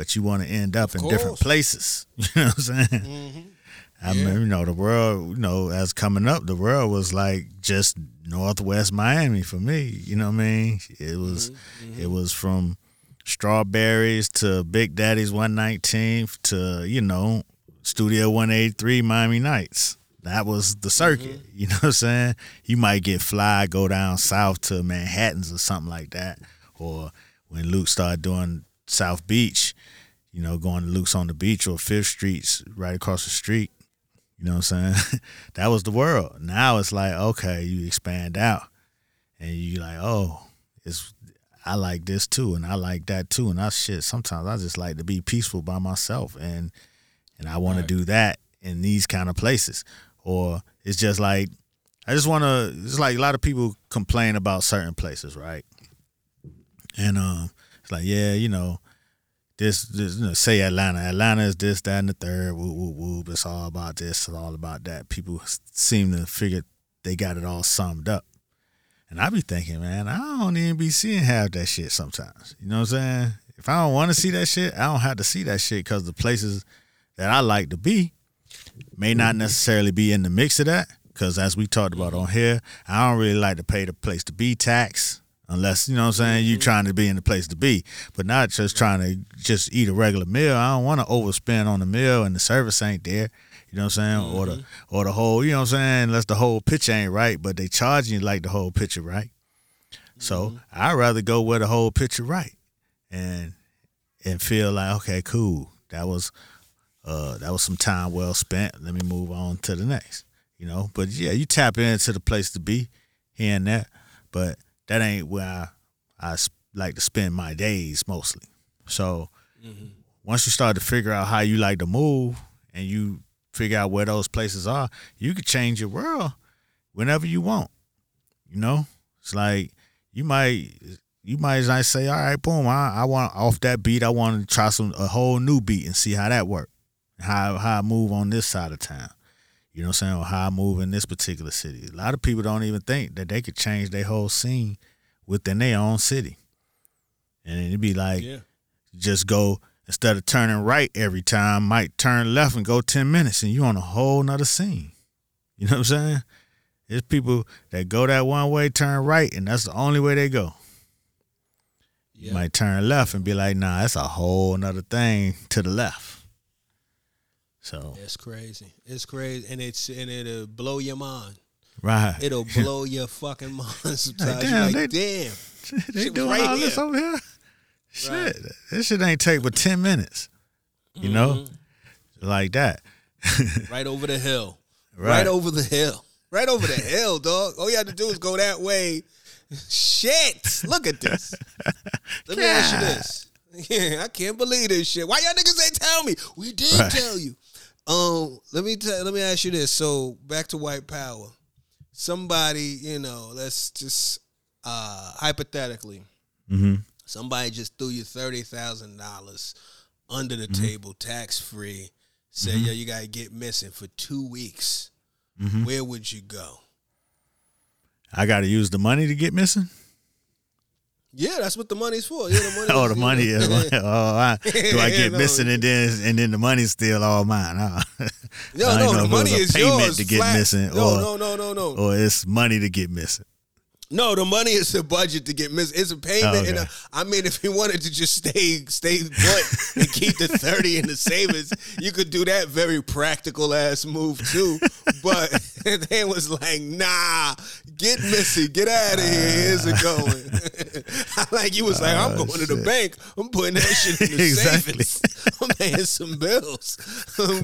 but you want to end up in different places. You know what I'm saying? Mm-hmm. I mean, you know, the world, you know, as coming up, the world was like just northwest Miami for me. You know what I mean? It was, Mm-hmm. it was from strawberries to Big Daddy's 119th to you know Studio 183 Miami Nights. That was the circuit. Mm-hmm. You know what I'm saying? You might get fly, go down south to Manhattan's or something like that, or when Luke started doing South Beach, you know, going to Luke's on the beach or Fifth Streets right across the street. You know what I'm saying? that was the world. Now it's like, okay, you expand out and you like, oh, it's I like this too and I like that too. And I shit, sometimes I just like to be peaceful by myself and and I want to do that in these kind of places. Or it's just like I just want to. It's like a lot of people complain about certain places, right? And um, it's like, yeah, you know, this, this you know, say Atlanta. Atlanta is this, that, and the third. Woo, woo, woo. It's all about this. It's all about that. People seem to figure they got it all summed up. And I be thinking, man, I don't even be seeing half that shit sometimes. You know what I'm saying? If I don't want to see that shit, I don't have to see that shit because the places that I like to be may not necessarily be in the mix of that. Because as we talked about on here, I don't really like to pay the place to be tax unless you know what I'm saying you mm-hmm. trying to be in the place to be, but not just trying to just eat a regular meal. I don't want to overspend on the meal and the service ain't there. You know what I'm saying? Or the mm-hmm. or the whole, you know what I'm saying? Unless the whole picture ain't right, but they charging you like the whole picture right. So mm-hmm. I'd rather go where the whole picture right, and and feel like okay, cool. That was uh that was some time well spent. Let me move on to the next. You know, but yeah, you tap into the place to be here and there, but that ain't where I like to spend my days mostly. So mm-hmm. once you start to figure out how you like to move and you figure out where those places are, you can change your world whenever you want. You know, it's like you might you might like say, all right, boom, I, I want off that beat. I want to try some a whole new beat and see how that work. How how I move on this side of town. You know what I'm saying? Or how I move in this particular city. A lot of people don't even think that they could change their whole scene within their own city. And it'd be like yeah just go instead of turning right every time, might turn left and go ten minutes and you're on a whole nother scene. You know what I'm saying? There's people that go that one way, turn right, and that's the only way they go. You might turn left and be like, nah, that's a whole nother thing to the left. So it's crazy it's crazy and it's and it'll blow your mind right. it'll blow your fucking mind sometimes damn, like they- damn they shit doing right all this over here. Shit, this shit ain't take but ten minutes. You know, Mm-hmm. like that. right over the hill Right. right over the hill right over the hill dog all you have to do is go that way shit look at this let me ask you this yeah, I can't believe this shit. Why y'all niggas ain't tell me? We did Right. tell you. Um, let me tell. Let me ask you this. So back to white power. Somebody, you know, let's just uh hypothetically, mm-hmm. somebody just threw you thirty thousand dollars under the Mm-hmm. table, tax free. Say, yo, you gotta get missing for two weeks. Mm-hmm. Where would you go? I got to use the money to get missing. Yeah, that's what the money's for. Yeah, the money. Oh, the money is. oh, I, do I get No. missing and then and then the money's still all mine? Huh? No, no, the money is payment yours. to get flat. missing, no, or no, no, no, no. or it's money to get missing. No, the money is a budget to get missed. It's a payment. Oh, And a, okay. I mean, if you wanted to just stay stay put and keep the thirty in the savings, you could do that very practical ass move too. But they was like, nah, get Missy, get out of here. Here's it going. like you was like, I'm Oh, going to the bank. I'm putting that shit in the Exactly. savings. I'm paying some bills.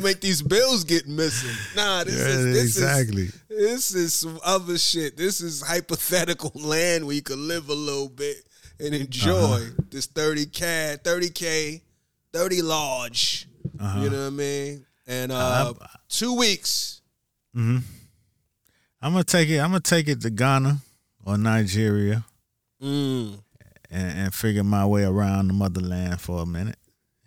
Make these bills get missing. Nah, this Yeah, is this is exactly. This is some other shit. This is hypothetical land where you can live a little bit and enjoy Uh-huh. this 30K, 30K, 30 large. You know what I mean? And uh, Uh-huh. two weeks. I'm gonna take it. I'm gonna take it to Ghana or Nigeria Mm. and, and figure my way around the motherland for a minute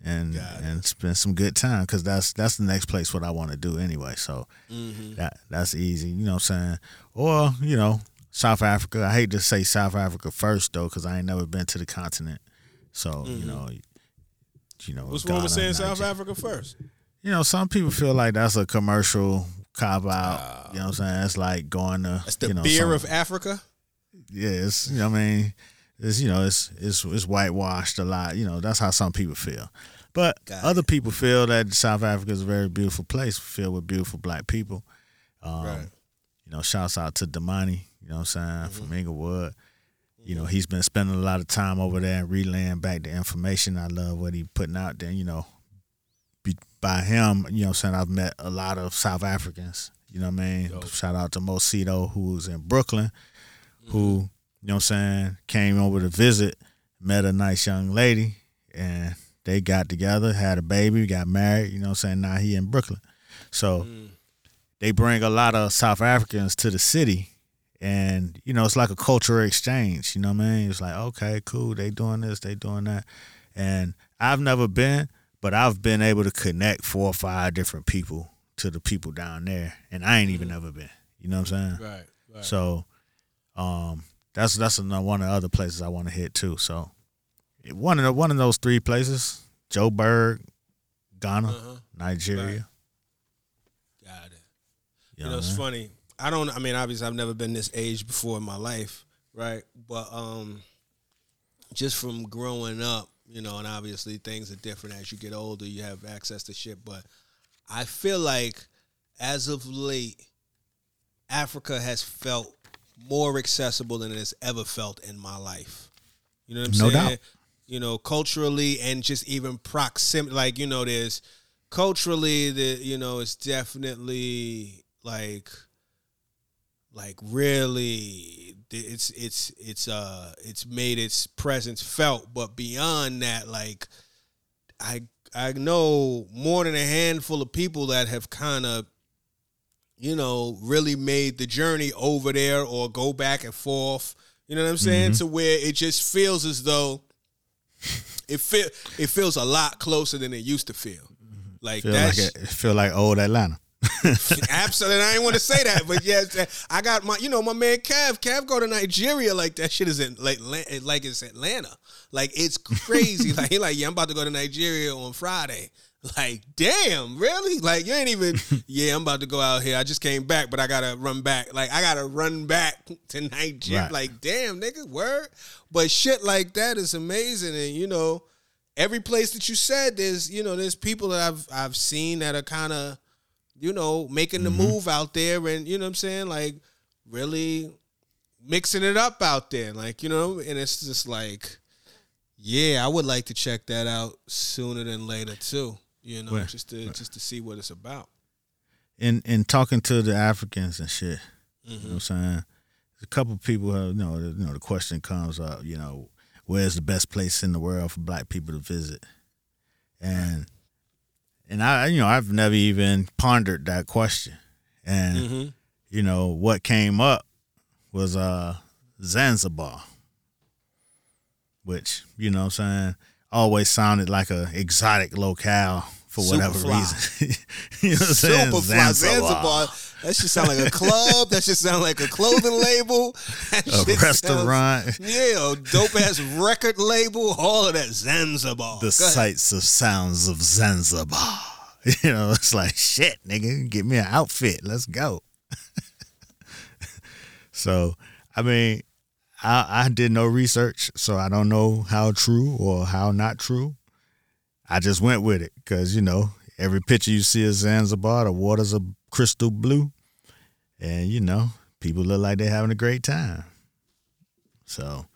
and and spend some good time because that's that's the next place what I want to do anyway. So Mm-hmm. that that's easy. You know what I'm saying? Or you know South Africa. I hate to say South Africa first though because I ain't never been to the continent. So you know. You know, Mm-hmm. What's wrong with saying Ghana, South Africa first? You know, some people feel like that's a commercial cop out. you know what I'm saying? It's like going to That's the you know, beer some- of Africa. yeah, you know what I mean, it's you know, it's it's it's whitewashed a lot. You know, that's how some people feel. But Got other people feel that South Africa is a very beautiful place, filled with beautiful black people. Um, Right. You know, shouts out to Damani, you know what I'm saying, Mm-hmm. from Inglewood. You know, he's been spending a lot of time over there and relaying back the information. I love what he putting out there. You know, be, by him, you know what I'm saying, I've met a lot of South Africans. You know what I mean? Dope. Shout out to Mosito, who's in Brooklyn, who, you know what I'm saying, came over to visit, met a nice young lady, and they got together, had a baby, got married, you know what I'm saying? Now he in Brooklyn. So they bring a lot of South Africans to the city and you know it's like a cultural exchange you know what i mean it's like okay cool they doing this they doing that and i've never been but i've been able to connect four or five different people to the people down there and i ain't even ever been you know what i'm saying Right. Right. so um that's that's another one of the other places i want to hit too so one of the, one of those three places joburg ghana Uh-huh. nigeria Got it. you You know, know, it's funny. I don't. I mean, obviously, I've never been this age before in my life, right? But um, just from growing up, you know, and obviously things are different as you get older. You have access to shit, but I feel like as of late, Africa has felt more accessible than it has ever felt in my life. You know what I'm No saying? doubt. You know, culturally and just even proximity. Like you know, there's culturally the you know it's definitely like like really it's it's it's uh it's made its presence felt but beyond that like i i know more than a handful of people that have kind of you know really made the journey over there or go back and forth you know what i'm saying mm-hmm. to where it just feels as though it feel it feels a lot closer than it used to feel mm-hmm. like feel that's like it, feel like old atlanta Absolutely, I didn't want to say that, but yes, I got my, you know, my man Kev. Kev go to Nigeria like that shit is in like like it's Atlanta, like it's crazy. like he like, yeah, I'm about to go to Nigeria on Friday. Like, damn, really? Like you ain't even. Yeah, I'm about to go out here. I just came back, but I gotta run back. Like I gotta run back tonight, Nigeria. Right. Like, damn, nigga, word. But shit like that is amazing, and you know, every place that you said, there's you know, there's people that I've I've seen that are kind of you know, making the mm-hmm. move out there and you know what I'm saying? Like really mixing it up out there. Like, you know, and it's just like, yeah, I would like to check that out sooner than later too. You know, just to just to see what it's about. And and talking to the Africans and shit. You Mm-hmm. know what I'm saying? A couple people have, you know, the- you know, the question comes up, you know, where's the best place in the world for black people to visit? And and I you know, I've never even pondered that question. And Mm-hmm. you know, what came up was uh Zanzibar. Which, you know what I'm saying, always sounded like a exotic locale for whatever Superfly. reason. you know what I'm saying? Superfly Zanzibar. That should sound like a club. that should sound like a clothing label. That A restaurant. sounds- yeah, a dope ass record label. All of that Zanzibar. the sights of sounds of Zanzibar. You know, it's like shit, nigga. Get me an outfit. Let's go. so, I mean, I, I did no research, so I don't know how true or how not true. I just went with it because you know every picture you see of Zanzibar, the waters are crystal blue, and you know people look like they're having a great time. So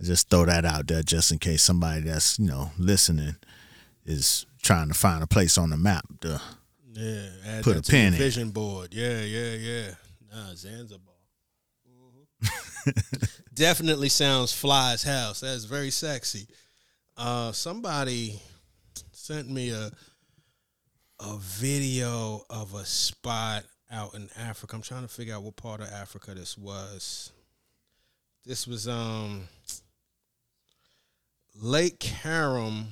I just throw that out there just in case somebody that's you know listening is trying to find a place on the map to Yeah, Put a pin in vision board. Yeah, yeah, yeah. Nah, Zanzibar. Definitely sounds fly as hell. That's very sexy. Uh, somebody sent me a a video of a spot out in Africa. I'm trying to figure out what part of Africa this was. This was um Lake Karum.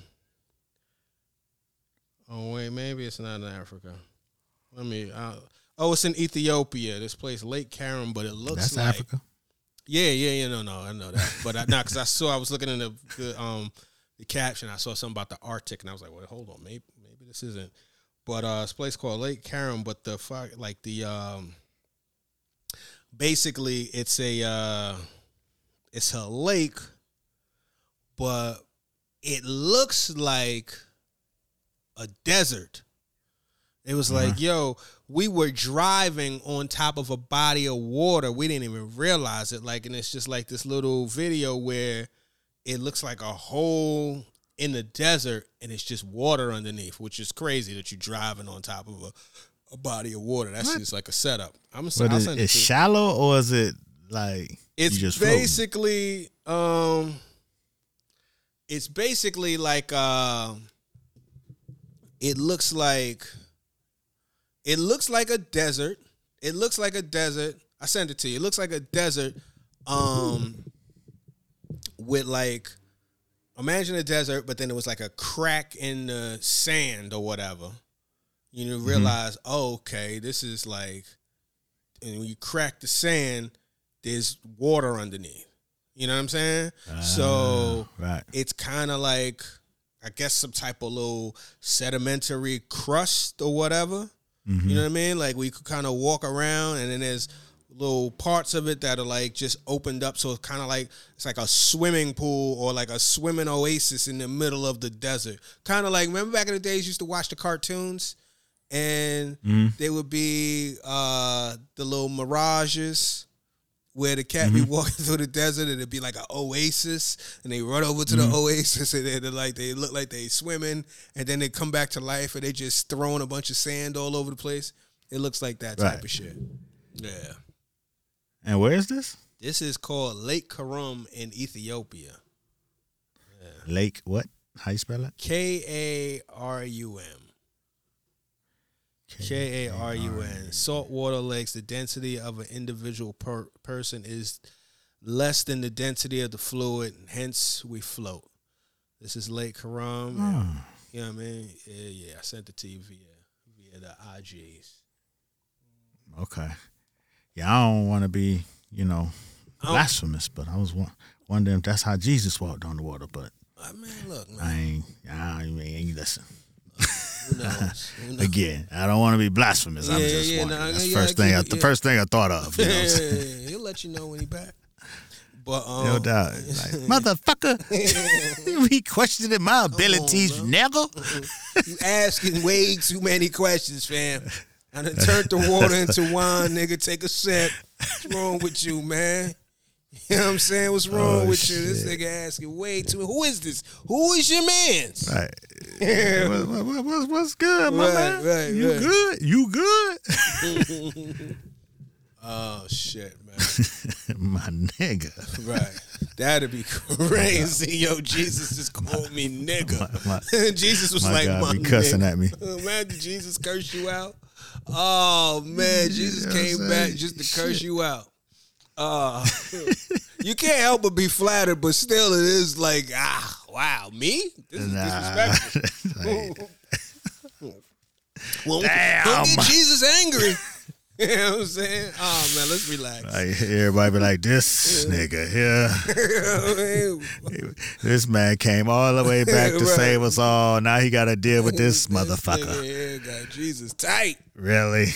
Oh wait, maybe it's not in Africa. Let me. Uh, oh, it's in Ethiopia. This place, Lake Karum, but it looks that's like Africa. Yeah, yeah, yeah. No, no, I know that, but I, not because I saw I was looking in the, the um the caption. I saw something about the Arctic, and I was like, wait, hold on, maybe maybe this isn't. But uh, it's a place called Lake Karum, but the fuck, like the um, basically it's a uh, it's a lake, but it looks like a desert. It was like, yo, we were driving on top of a body of water. We didn't even realize it. Like, and it's just like this little video where it looks like a hole in the desert and it's just water underneath, which is crazy that you're driving on top of a, a body of water. That's just like a setup. I'm But I'll is it it shallow or is it like It's you just floating? basically um it's basically like uh it looks like it looks like a desert. It looks like a desert. I sent it to you. It looks like a desert um with like imagine a desert, but then it was like a crack in the sand or whatever. You know, realize, oh, okay, this is like and when you crack the sand, there's water underneath. You know what I'm saying? so Ah, right. it's kind of like I guess some type of little sedimentary crust or whatever. Mm-hmm. You know what I mean? Like we could kind of walk around and then there's little parts of it that are like just opened up so it's kind of like it's like a swimming pool or like a swimming oasis in the middle of the desert. Kind of like remember back in the days you used to watch the cartoons and Mm-hmm. there would be uh the little mirages where the cat be mm-hmm. walking through the desert and it'd be like an oasis and they run over to the mm-hmm. oasis and they're like they look like they swimming and then they come back to life and they just throwing a bunch of sand all over the place. It looks like that type Right. of shit. Yeah. And where is this? This is called Lake Karum in Ethiopia. Lake what? How you spell it? K A R U M. K A R U N. Saltwater lakes, the density of an individual per- person is less than the density of the fluid, and hence we float. This is Lake Karam. and- hmm. You know what I mean? Yeah, yeah. I sent it to you via via the IGs. Okay. Yeah, I don't want to be, you know, blasphemous, but I was wa- wondering if that's how Jesus walked on the water. But I mean, look, I man. ain't, I ain't listen. Who knows? Who knows? Again, I don't want to be blasphemous. I'm Yeah, just yeah, wondering. nah, that's the yeah, first I thing. I, the first thing I thought of. You know I'm? Yeah, he'll let you know when he back. But um, No doubt. Like, motherfucker, be questioning my abilities, bro. nigga. You asking way too many questions, fam. I done turned the water into wine, nigga. Take a sip. What's wrong with you, man? You know what I'm saying? What's oh, wrong Oh, with you? This nigga asking way too. Who is this? Who is your man's? Right. what, what, what, what's- good, my Right, man? right, you right. good? You good? Oh shit, man. my nigga. Right. That'd be crazy. Yo, Jesus just called me nigga. My- Jesus was my like, God, my be cussing nigga. at me. Imagine Jesus curse you out. Oh man, Jesus You know came back just to curse Shit. you out. Uh, you can't help but be flattered, but still, it is like, ah, wow, me? This is Nah. disrespectful. Well, Damn. don't get Jesus angry. You know what I'm saying? Oh man, let's relax. Like everybody be like, this nigga here. this man came all the way back to Right. save us all. Now he got to deal with this motherfucker. Yeah, got Jesus tight. Really?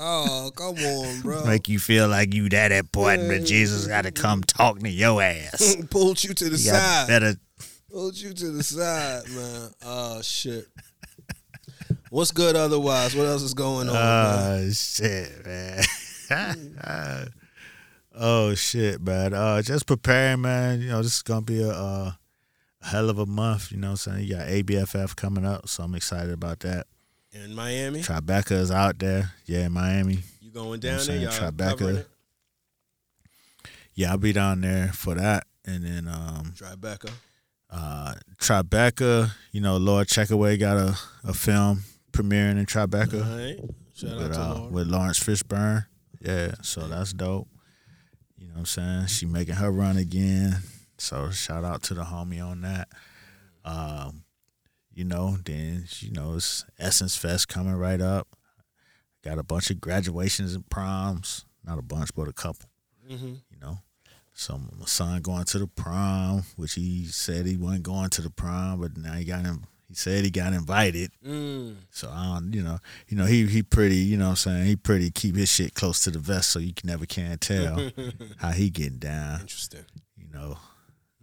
Oh, come on, bro. Make you feel like you that important, but Jesus got to come talk to your ass. Pulled you to the You side. better. Pulled you to the side, man. Oh shit. What's good otherwise? What else is going on? man? Oh shit, man. oh shit, man. Uh, just preparing, man. You know, this is gonna be a, uh, a hell of a month. You know, what I'm saying you got ABFF coming up, so I'm excited about that. In Miami, Tribeca is out there, yeah, in Miami. you going You know down there? Y'all? Tribeca. Yeah, I'll be down there for that, and then um, Tribeca. uh, Tribeca. You know, Lord Checkaway got a, a film premiering in Tribeca. All right. Shout out with, to uh, with Laurence Fishburne. Yeah, so that's dope. You know what I'm saying? She making her run again. So shout out to the homie on that. Um, you know, then you know it's Essence Fest coming right up. Got a bunch of graduations and proms. Not a bunch, but a couple. Mhm. You know. So my son going to the prom, which he said he wasn't going to the prom, but now he got him. He said he got invited. Mm. So I don't, you know, you know, he he pretty, you know what I'm saying? He pretty keep his shit close to the vest so you can never can tell how he getting down, Interesting. you know.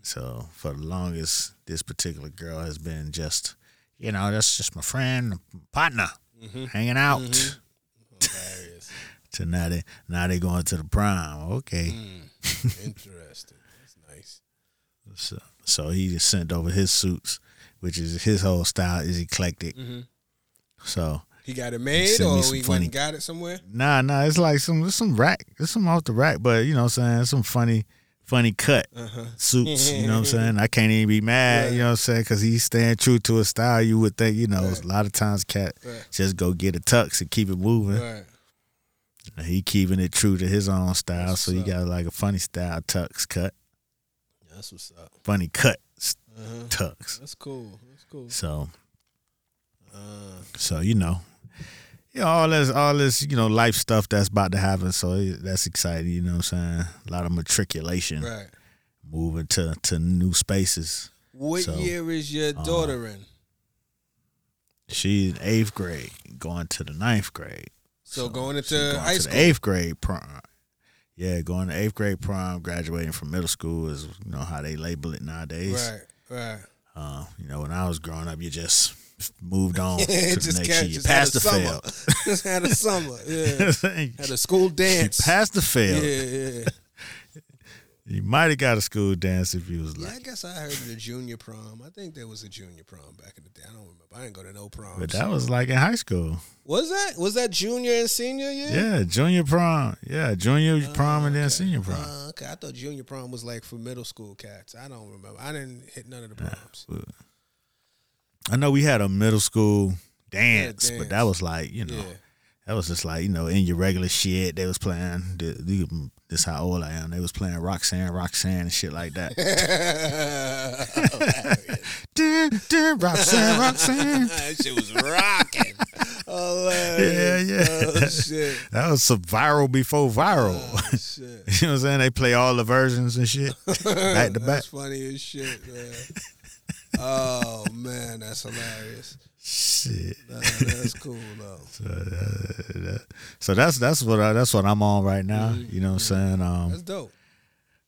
So for the longest, this particular girl has been just, you know, that's just my friend, partner, hanging out. Hilarious. To now they now they going to the prom. Okay. Mm. Interesting. That's nice. So so he just sent over his suits, which is his whole style is eclectic. Mhm. So He got it made, or we went funny- got it somewhere? Nah, nah, it's like some it's some rack. It's some off the rack, but you know what I'm saying? Some funny funny cut Uh-huh. suits, you know what I'm saying? I can't even be mad, you know what I'm saying? Cuz he's staying true to his style. You would think, you know, Right. a lot of times cat Right. just go get a tux and keep it moving. Right. He keeping it true to his own style, That's so you up. got like a funny style tux cut, That's what's up. funny cut Uh-huh. tux. That's cool. That's cool. So, Uh, so you know, you know all this, all this, you know, life stuff that's about to happen. So that's exciting. You know what I'm saying? A lot of matriculation. right. moving to to new spaces. What So, year is your uh, daughter in? She's in eighth grade, going to the ninth grade. So, going into going high to school. eighth grade prom. Yeah, going to eighth grade prom, graduating from middle school is you know how they label it nowadays. Right. Right. Uh, you know, when I was growing up, you just moved on to just the next year. You passed the summer. fail. Just had a summer. Yeah. Had a school dance. passed the fail. Yeah, yeah. You might have got a school dance if you was Yeah, like. I guess I heard the junior prom. I think there was a junior prom back in the day. I don't remember. I didn't go to no proms. But that was like in high school. was that was that junior and senior year? Yeah, junior prom. Yeah, junior prom and then okay. senior prom. Uh, okay, I thought junior prom was like for middle school cats. I don't remember. I didn't hit none of the proms. I know we had a middle school dance, Yeah, but that was like you know Yeah. that was just like you know in your regular shit. They was playing. The, this how old I am. They was playing Roxanne, Roxanne, and shit like that. dun, dun, Roxanne, Roxanne. that shit was rocking. Yeah, Hilarious. yeah. Oh shit. That was some viral before viral. Oh, shit. you know what I'm saying? They play all the versions and shit back to back. That's funny as shit, man. Oh man, that's hilarious. Shit. Nah, that's cool though. So that's that's what I, that's what I'm on right now. Mm-hmm. You know what I'm saying? Um, That's dope.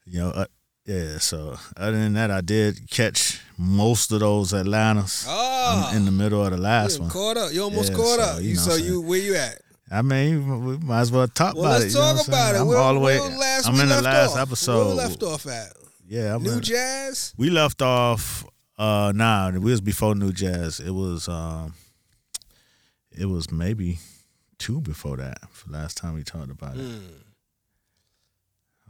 you know, uh, yeah. So other than that, I did catch most of those Atlantas. Oh, I'm in the middle of the last one. caught up. You almost Yeah, caught so, up. you so you where you at? I mean, we might as well talk Well, about let's it. know talk about it. I'm Where, all the way. I'm in the last off? episode. Where we left off at? Yeah, I'm New in, Jazz. we left off. Uh, nah, we was before New Jazz. It was um, it was maybe two before that. For last time we talked about it.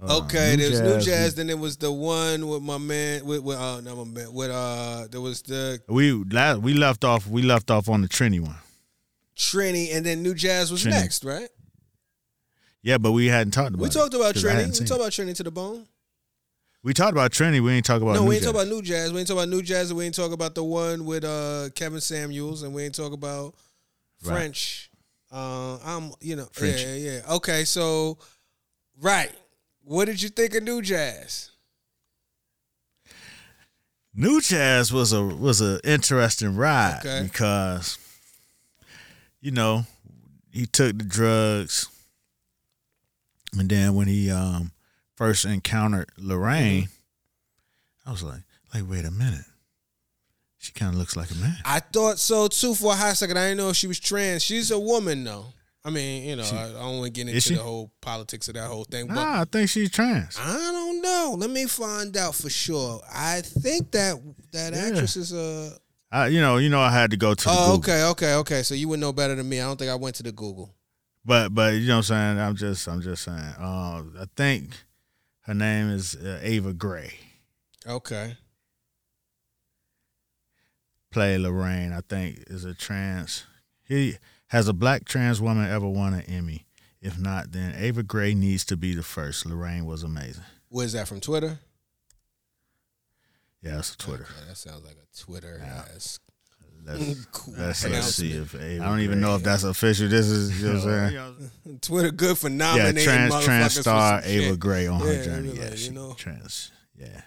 Uh, Okay, there's New Jazz. Then there was the one with my man. With, with uh, not my man. With uh, there was the We la we left off we left off on the Trini one. Trini, and then New Jazz was Trini. next, right? Yeah, but we hadn't talked about. We it, talked about Trini. We talked about Trini to the bone. We talked about Trini. We ain't talk about. no, New we ain't Jazz. talk about New Jazz. We ain't talk about New Jazz, we ain't talk about the one with uh Kevin Samuels, and we ain't talk about Right. French. Uh, I'm, you know, Frenchie. yeah, yeah. Okay, so, right. What did you think of New Jazz? New Jazz was a was an interesting ride Okay. because you know he took the drugs, and then when he um first encountered Lorraine, I was like, like wait a minute, she kind of looks like a man. I thought so too for a hot second. I didn't know if she was trans. She's a woman though. I mean, you know, I, I don't want to get into she? the whole politics of that whole thing, but Nah, I think she's trans. I don't know. Let me find out for sure. I think that that Yeah. actress is a. I, you know, you know, I had to go to Oh, Google. okay, okay, okay. So you would know better than me. I don't think I went to the Google. But but you know what I'm saying. I'm just I'm just saying. Uh, I think her name is uh, Ava Gray. Okay. Play Lorraine. I think is a trans. He has a black trans woman ever won an Emmy. If not, then Ava Gray needs to be the first. Lorraine was amazing. What is that from Twitter? Yeah, that's a Twitter. Okay, that sounds like a Twitter Yeah. ass. Let's, mm, Cool let's, let's see if Ava I don't even know if that's official. This is you know what I'm saying. Twitter good for Yeah, trans trans star Ava. Gray on Yeah, her journey. like, Yeah, you know. trans. Yeah.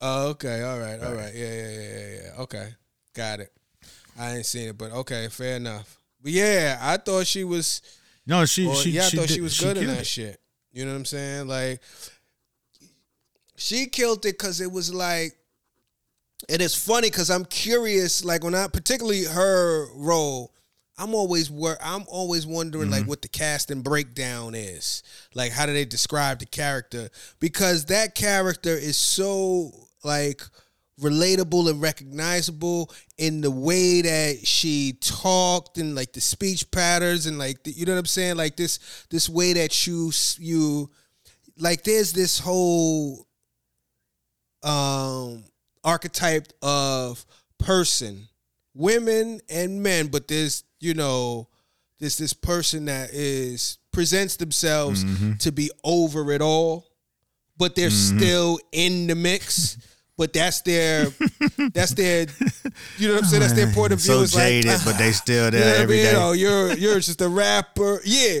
Oh, okay, all right, all Right. right, yeah, yeah, yeah, yeah, yeah. Okay, got it. I ain't seen it, but okay, fair enough. But yeah, I thought she was. No, she Or, she yeah, I she thought did- she was good in that it. shit. You know what I'm saying? Like, she killed it because it was like, and it's funny because I'm curious. Like when I, particularly her role, I'm always wor- I'm always wondering Mm-hmm. like what the casting breakdown is. Like how do they describe the character? Because that character is so like relatable and recognizable in the way that she talked and like the speech patterns and like the, you know what I'm saying like this this way that you you like there's this whole um archetype of person women and men but there's you know this this person that is presents themselves mm-hmm. to be over it all but they're mm-hmm. still in the mix but that's their that's their you know what I'm saying that's their point of view So It's like, jaded, but they ah, still there you know what I mean? day. Oh, you're you're just a rapper. Yeah.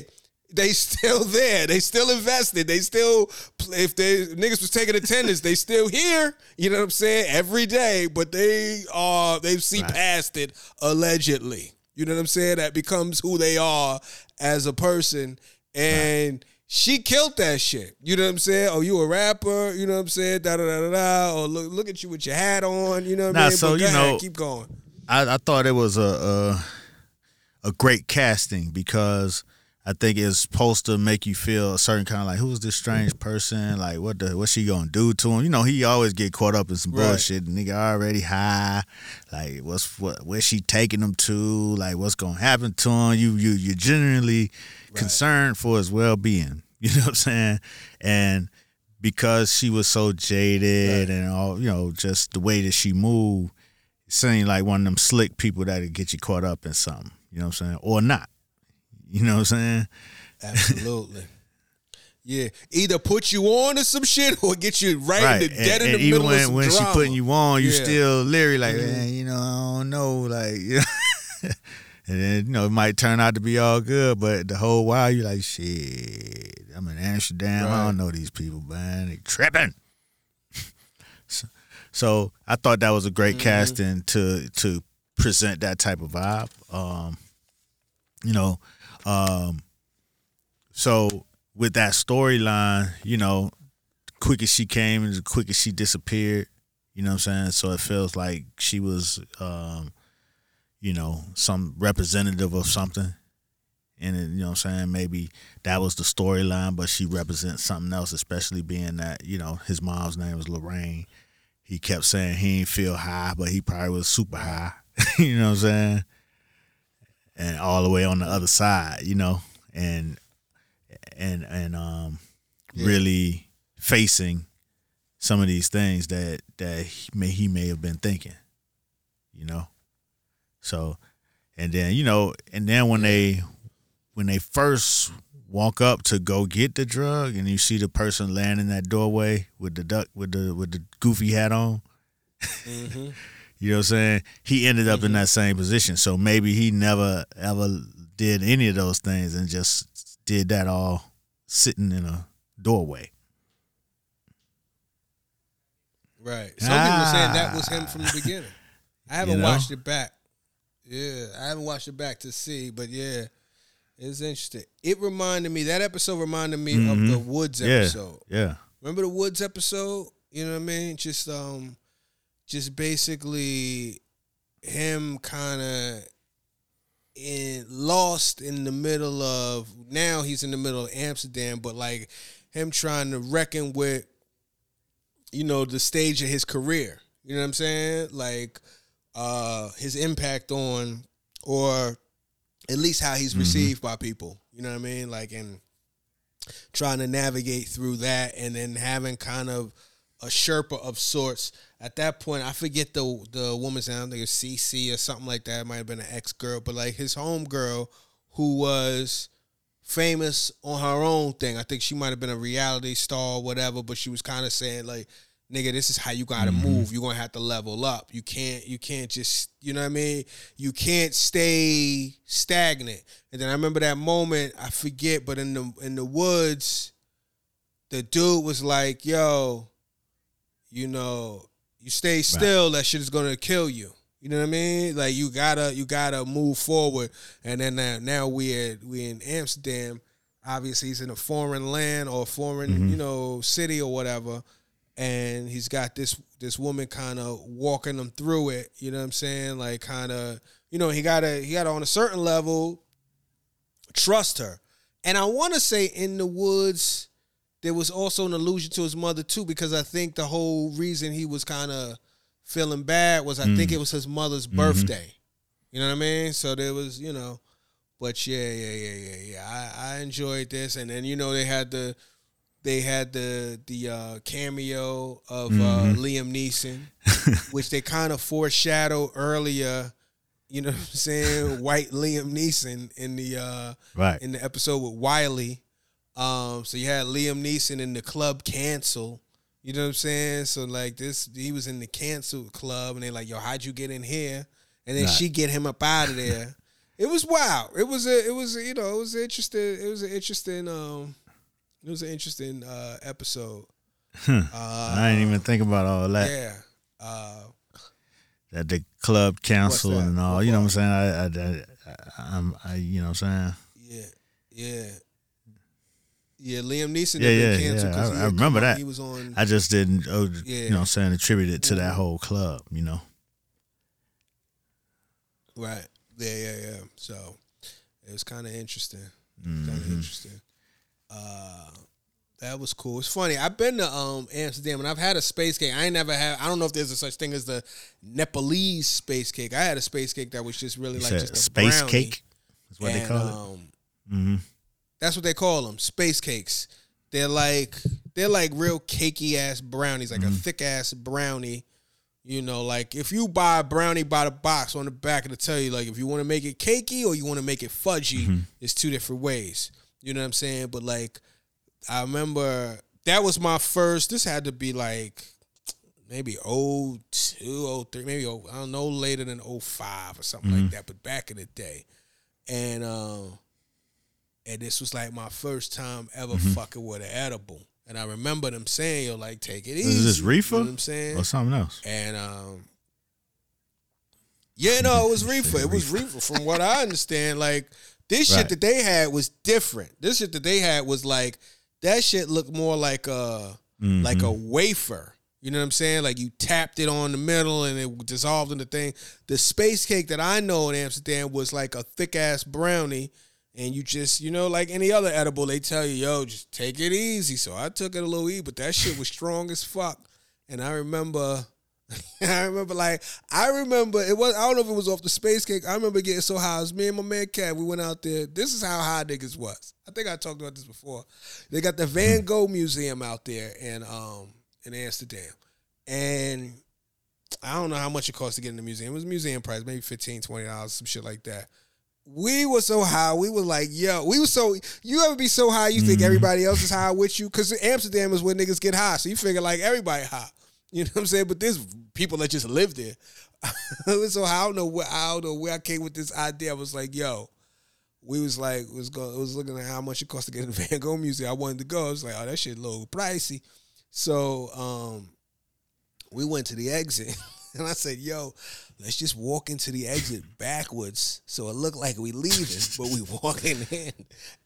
They still there. They still invested. They still if they niggas was taking attendance, they still here. You know what I'm saying? Every day, but they are they see Right. past it allegedly. You know what I'm saying? That becomes who they are as a person. And she killed that shit. You know what I'm saying? Oh, you a rapper? You know what I'm saying? Da da da da da. Or look look at you with your hat on. You know what I Nah, mean? so, But you ahead, know- keep going. I, I thought it was a, a a great casting because I think it's supposed to make you feel a certain kind of like who's this strange mm-hmm. person? Like what the what's she gonna do to him? You know, he always get caught up in some Right. bullshit. The nigga already high. Like what's what where's she taking him to? Like what's gonna happen to him? You you you're genuinely concerned for his well being. You know what I'm saying? And because she was so jaded and all, you know, just the way that she moved, it seemed like one of them slick people that'd get you caught up in something. You know what I'm saying? Or not. You know what I'm saying? Absolutely. Yeah, either put you on to some shit or get you right, Right. in the dead and, in and the even middle when, of some when she putting you on, you Yeah. Mm-hmm. still leery like, man, you know, I don't know, like, you know. and then you know it might turn out to be all good, but the whole while you like, shit, I'm in Amsterdam. I don't know these people, man. They tripping. so, so I thought that was a great Mm-hmm. casting to to present that type of vibe. Um, you know, um, so with that storyline, you know, quick as she came and quick as she disappeared. You know what I'm saying? So it feels like she was, um, you know, some representative of something. And it, you know what I'm saying? Maybe that was the storyline, but she represents something else, especially being that, you know, his mom's name was Lorraine. He kept saying he didn't feel high, but he probably was super high. you know what I'm saying? And all the way on the other side, you know, and and and um Yeah. really facing some of these things that that he may he may have been thinking, you know. So, and then you know, and then when they when they first walk up to go get the drug, and you see the person laying in that doorway with the duck with the with the goofy hat on, Mhm. You know what I'm saying? He ended up in that same position. So maybe he never ever did any of those things and just did that all sitting in a doorway. Right. Some people were saying that was him Ah. from the beginning. I haven't You know? watched it back. Yeah, I haven't watched it back to see, but yeah, it's interesting. It reminded me that episode reminded me of the Woods Mm-hmm. Yeah. episode. Yeah. Remember the Woods episode? You know what I mean? Just um, just basically him kind of in lost in the middle of now he's in the middle of Amsterdam, but like him trying to reckon with you know the stage of his career. You know what I'm saying? Like uh his impact on or at least how he's received by people. You know what I mean? Like and trying to navigate through that and then having kind of a Sherpa of sorts. At that point, I forget the the woman's name. I think it's CC or something like that. It might have been an ex girl, but like his home girl who was famous on her own thing. I think she might have been a reality star or whatever, but she was kind of saying like, nigga, this is how you gotta mm-hmm. move. You're gonna have to level up. You can't you can't just you know what I mean? You can't stay stagnant. And then I remember that moment, I forget, but in the in the woods, the dude was like, yo, you know, you stay still, that shit is gonna kill you. You know what I mean? Like you gotta you gotta move forward. And then now, now we at we in Amsterdam. Obviously, he's in a foreign land or a foreign mm-hmm. you know city or whatever, and he's got this this woman kind of walking him through it. You know what I'm saying? Like kind of you know he gotta he gotta on a certain level trust her. And I want to say in the woods, there was also an allusion to his mother too, because I think the whole reason he was kind of feeling bad was I think it was his mother's birthday. You know what I mean? So there was, you know, but yeah, yeah, yeah, yeah, yeah. I, I enjoyed this, and then you know they had the they had the the uh, cameo of uh, Liam Neeson, which they kind of foreshadowed earlier. You know what I'm saying? White Liam Neeson in the uh, Right. in the episode with Wiley. Um, so you had Liam Neeson in the club cancel. You know what I'm saying? So like this, he was in the canceled club, and they're like, "Yo, how'd you get in here?" And then she get him up out of there. it was wild. It was a, it was a, you know, it was interesting. It was an interesting, um, it was an interesting uh, episode. Uh, I didn't even think about all that. yeah. Uh, That the club canceled and all. What You know what I'm saying? I, I, I, I'm, I, you know what I'm saying? yeah, yeah, yeah. Liam Neeson Yeah, yeah, been canceled yeah. I- I remember that. He was on. I just didn't, oh, Yeah. you know I'm saying, attribute it to that whole club, you know? Right. Yeah, yeah, yeah. So it was kind of interesting. Kind Mm-hmm. of interesting. Uh, that was cool. It's funny. I've been to um Amsterdam and I've had a space cake. I ain't never had. I don't know if there's a such thing as the Nepalese space cake. I had a space cake that was just really You like just a space brownie. cake That's what they And, call it. Um, Mm-hmm. That's what they call them, space cakes. They're like they're like real cakey ass brownies, like a mm-hmm. thick ass brownie. You know, like if you buy a brownie by the box on the back, it'll tell you like if you want to make it cakey or you want to make it fudgy, mm-hmm. it's two different ways. You know what I'm saying? But like I remember that was my first. This had to be like maybe 02, 03, maybe oh, I don't know later than 05 or something like mm-hmm. that. But back in the day, and um, and this was like my first time ever fucking with an edible. And I remember them saying, "Yo, like take it easy." Is this reefer You know what I'm saying? or something else? And um Yeah, no, it was reefer. It was reefer from what I understand. Like this shit that they had was different. This shit that they had was like that shit looked more like a like a wafer. You know what I'm saying? Like you tapped it on the middle and it dissolved in the thing. The space cake that I know in Amsterdam was like a thick ass brownie. And you just, you know, like any other edible, they tell you, yo, just take it easy. So I took it a little e but that shit was strong as fuck. And I remember I remember like I remember it was I don't know if it was off the space cake. I remember getting so high. It was me and my man Cat. We went out there. This is how high niggas was. I think I talked about this before. They got the Van Gogh Museum out there in um in Amsterdam. And I don't know how much it cost to get in the museum. It was museum price, maybe 15 dollars, some shit like that. We were so high. We were like, yo, we were so. You ever be so high you think everybody else is high with you? Because Amsterdam is where niggas get high, so you figure like everybody high. You know what I'm saying? But there's people that just live there. so I don't know where I don't know where I came with this idea. I was like, yo, we was like was go was looking at how much it cost to get in the Van Gogh Museum. I wanted to go. I was like, oh, that shit little pricey. So um, we went to the exit, and I said, yo, let's just walk into the exit backwards, so it looked like we leaving, but we walking in.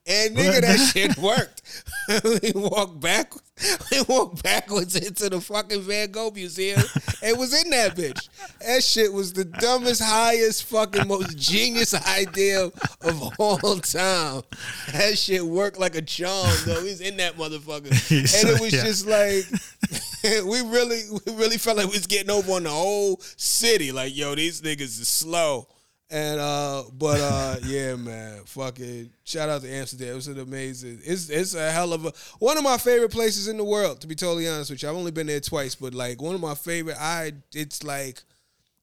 And nigga, that shit worked. we walked back, we walked backwards into the fucking Van Gogh Museum. and was in that bitch. That shit was the dumbest, highest, fucking most genius idea of all time. That shit worked like a charm, though. He's in that motherfucker, and it was Yeah. just like we really, we really felt like we was getting over on the whole city. Like, yo, these niggas is slow. And uh, but uh, yeah, man, fucking shout out to Amsterdam. It was an amazing. It's it's a hell of a one of my favorite places in the world. To be totally honest with you, I've only been there twice, but like one of my favorite. I it's like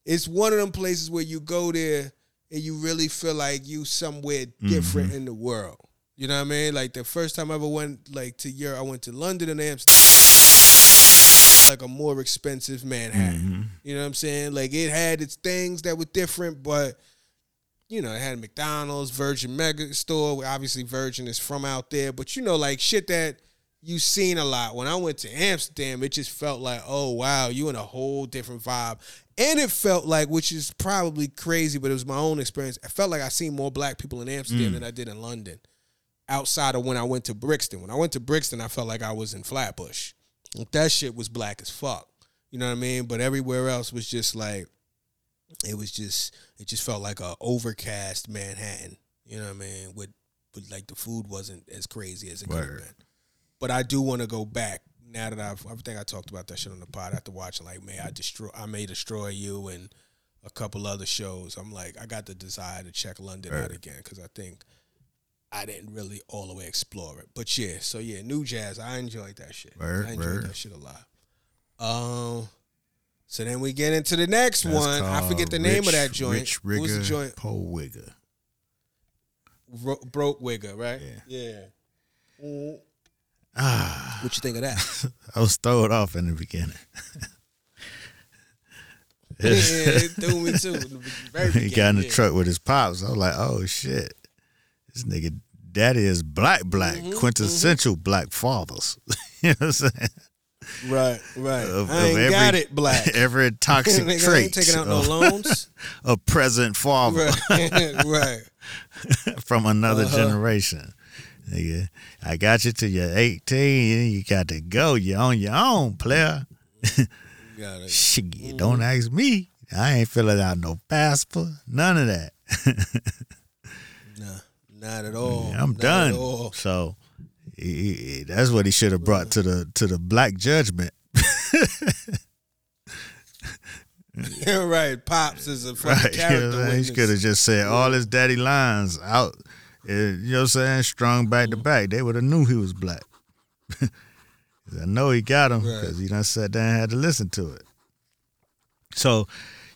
it's one of them places where you go there and you really feel like you somewhere different in the world. You know what I mean? Like the first time I ever went like to Europe, I went to London and Amsterdam. Like a more expensive Manhattan. Mm-hmm. You know what I'm saying? Like it had its things that were different, but you know, it had McDonald's, Virgin Mega Store. Obviously, Virgin is from out there, but you know, like shit that you seen a lot. When I went to Amsterdam, it just felt like, oh wow, you in a whole different vibe. And it felt like, which is probably crazy, but it was my own experience. I felt like I seen more black people in Amsterdam mm. than I did in London. Outside of when I went to Brixton. When I went to Brixton, I felt like I was in Flatbush. That shit was black as fuck. You know what I mean? But everywhere else was just like it was just it just felt like a overcast Manhattan. You know what I mean? With but like the food wasn't as crazy as it could have been. But I do want to go back now that I've I think I talked about that shit on the pod after watching like May I destroy I may destroy you and a couple other shows. I'm like I got the desire to check London out again because I think I didn't really all the way explore it. But yeah, so yeah, New Jazz, I enjoyed that shit. Word, I enjoyed word. that shit a lot. Um so then we get into the next That's one. I forget the name of that joint. Rich what was the joint? Pole Wigger. Ro- broke Wigger, right? Yeah. Yeah. Mm. Ah, What you think of that? I was thrown off in the beginning. yeah, it threw me too. in the very he got in the beginning, truck with his pops. I was like, oh shit. This nigga daddy is black black, Mm-hmm, quintessential black fathers. you know what I'm saying? Right, right. Of- I ain't of got it black. Every toxic Nigga, I trait ain't taking out no loans. a present father right, right. from another Uh-huh. generation. Nigga, I got you till you're 18. You got to go. You're on your own, player. Got it. Shit, Mm-hmm. don't ask me. I ain't filling out no passport. None of that. Nah, not at all. I'm Not done. All. So he, he- that's what he should have brought to the to the black judgment. You're right. Pops is a fucking Right. Character. what He could have just said all his daddy lines out. uh, You know what I'm saying? Strong back to Mm-hmm. back. They would have knew he was black. I know he got him Right. because he done sat down and had to listen to it. So,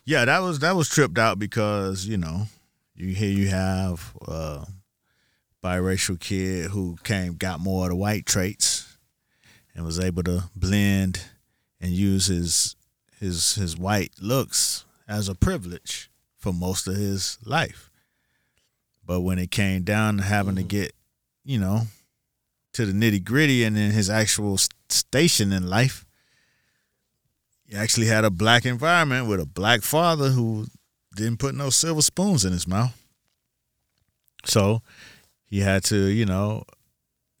yeah, that was that was tripped out because you know you here you have uh, biracial kid who came got more of the white traits and was able to blend and use his his his white looks as a privilege for most of his life. But when it came down to having to mm-hmm. get, you know, to the nitty gritty and in his actual station in life, he actually had a black environment with a black father who didn't put no silver spoons in his mouth. So he had to, you know,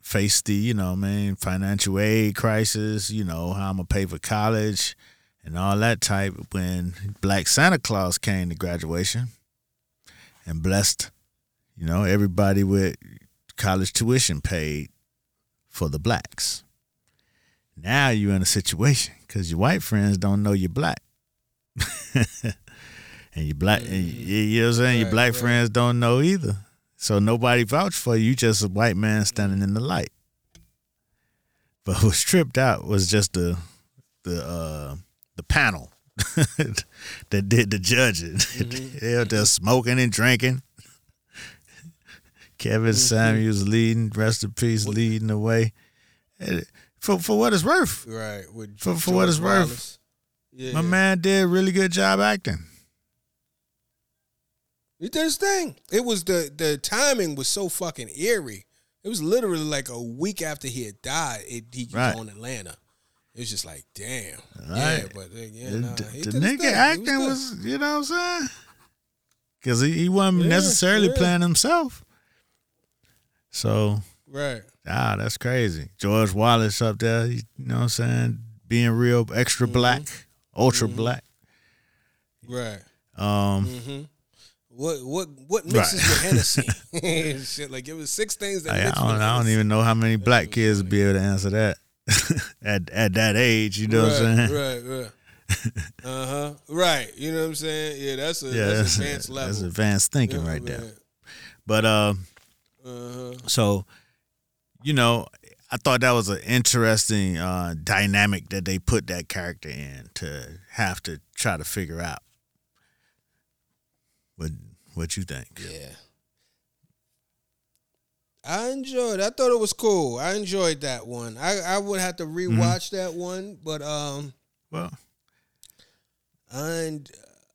face the, you know, man, financial aid crisis, you know, how I'm gonna pay for college and all that type when Black Santa Claus came to graduation and blessed, you know, everybody with college tuition paid for the blacks. Now you're in a situation because your white friends don't know you're black. and your black, and you, you know what I'm saying? your black right. friends don't know either. So nobody vouched for you. You just a white man standing in the light. But what tripped out was just the the uh the panel that did the judging. they were just smoking and drinking. Kevin Samuels leading, rest in peace, leading the way. For for what it's worth, Right. For- for George what it's worth. Yeah. my man did a really good job acting. He did his thing. It was the the timing was so fucking eerie. It was literally like a week after he had died. It, he was Right. on Atlanta. It was just like, damn. Yeah, Right. but uh, yeah, the, nah, the- the did his thing. nigga acting good. was, you know what I'm saying? Because he, he wasn't Yeah, necessarily yeah. playing himself. So, right. ah, that's crazy. George Wallace up there, you know what I'm saying? Being real extra Mm-hmm. black, ultra black. Right. Um, Mm-hmm. What what what mixes Right. with Hennessy? Shit, like it was six things that I, I don't, I don't even know how many black kids would be able to answer that at at that age. You know what I'm saying? Right, right, right. uh huh. Right. You know what I'm saying? Yeah, that's a Yeah, that's, that's, advanced level. that's advanced thinking right there. But uh, Uh-huh. so you know, I thought that was an interesting uh, dynamic that they put that character in to have to try to figure out. What what you think? Yeah. I enjoyed. I thought it was cool. I enjoyed that one. I, I would have to Mm-hmm. rewatch that one, but um, Well, and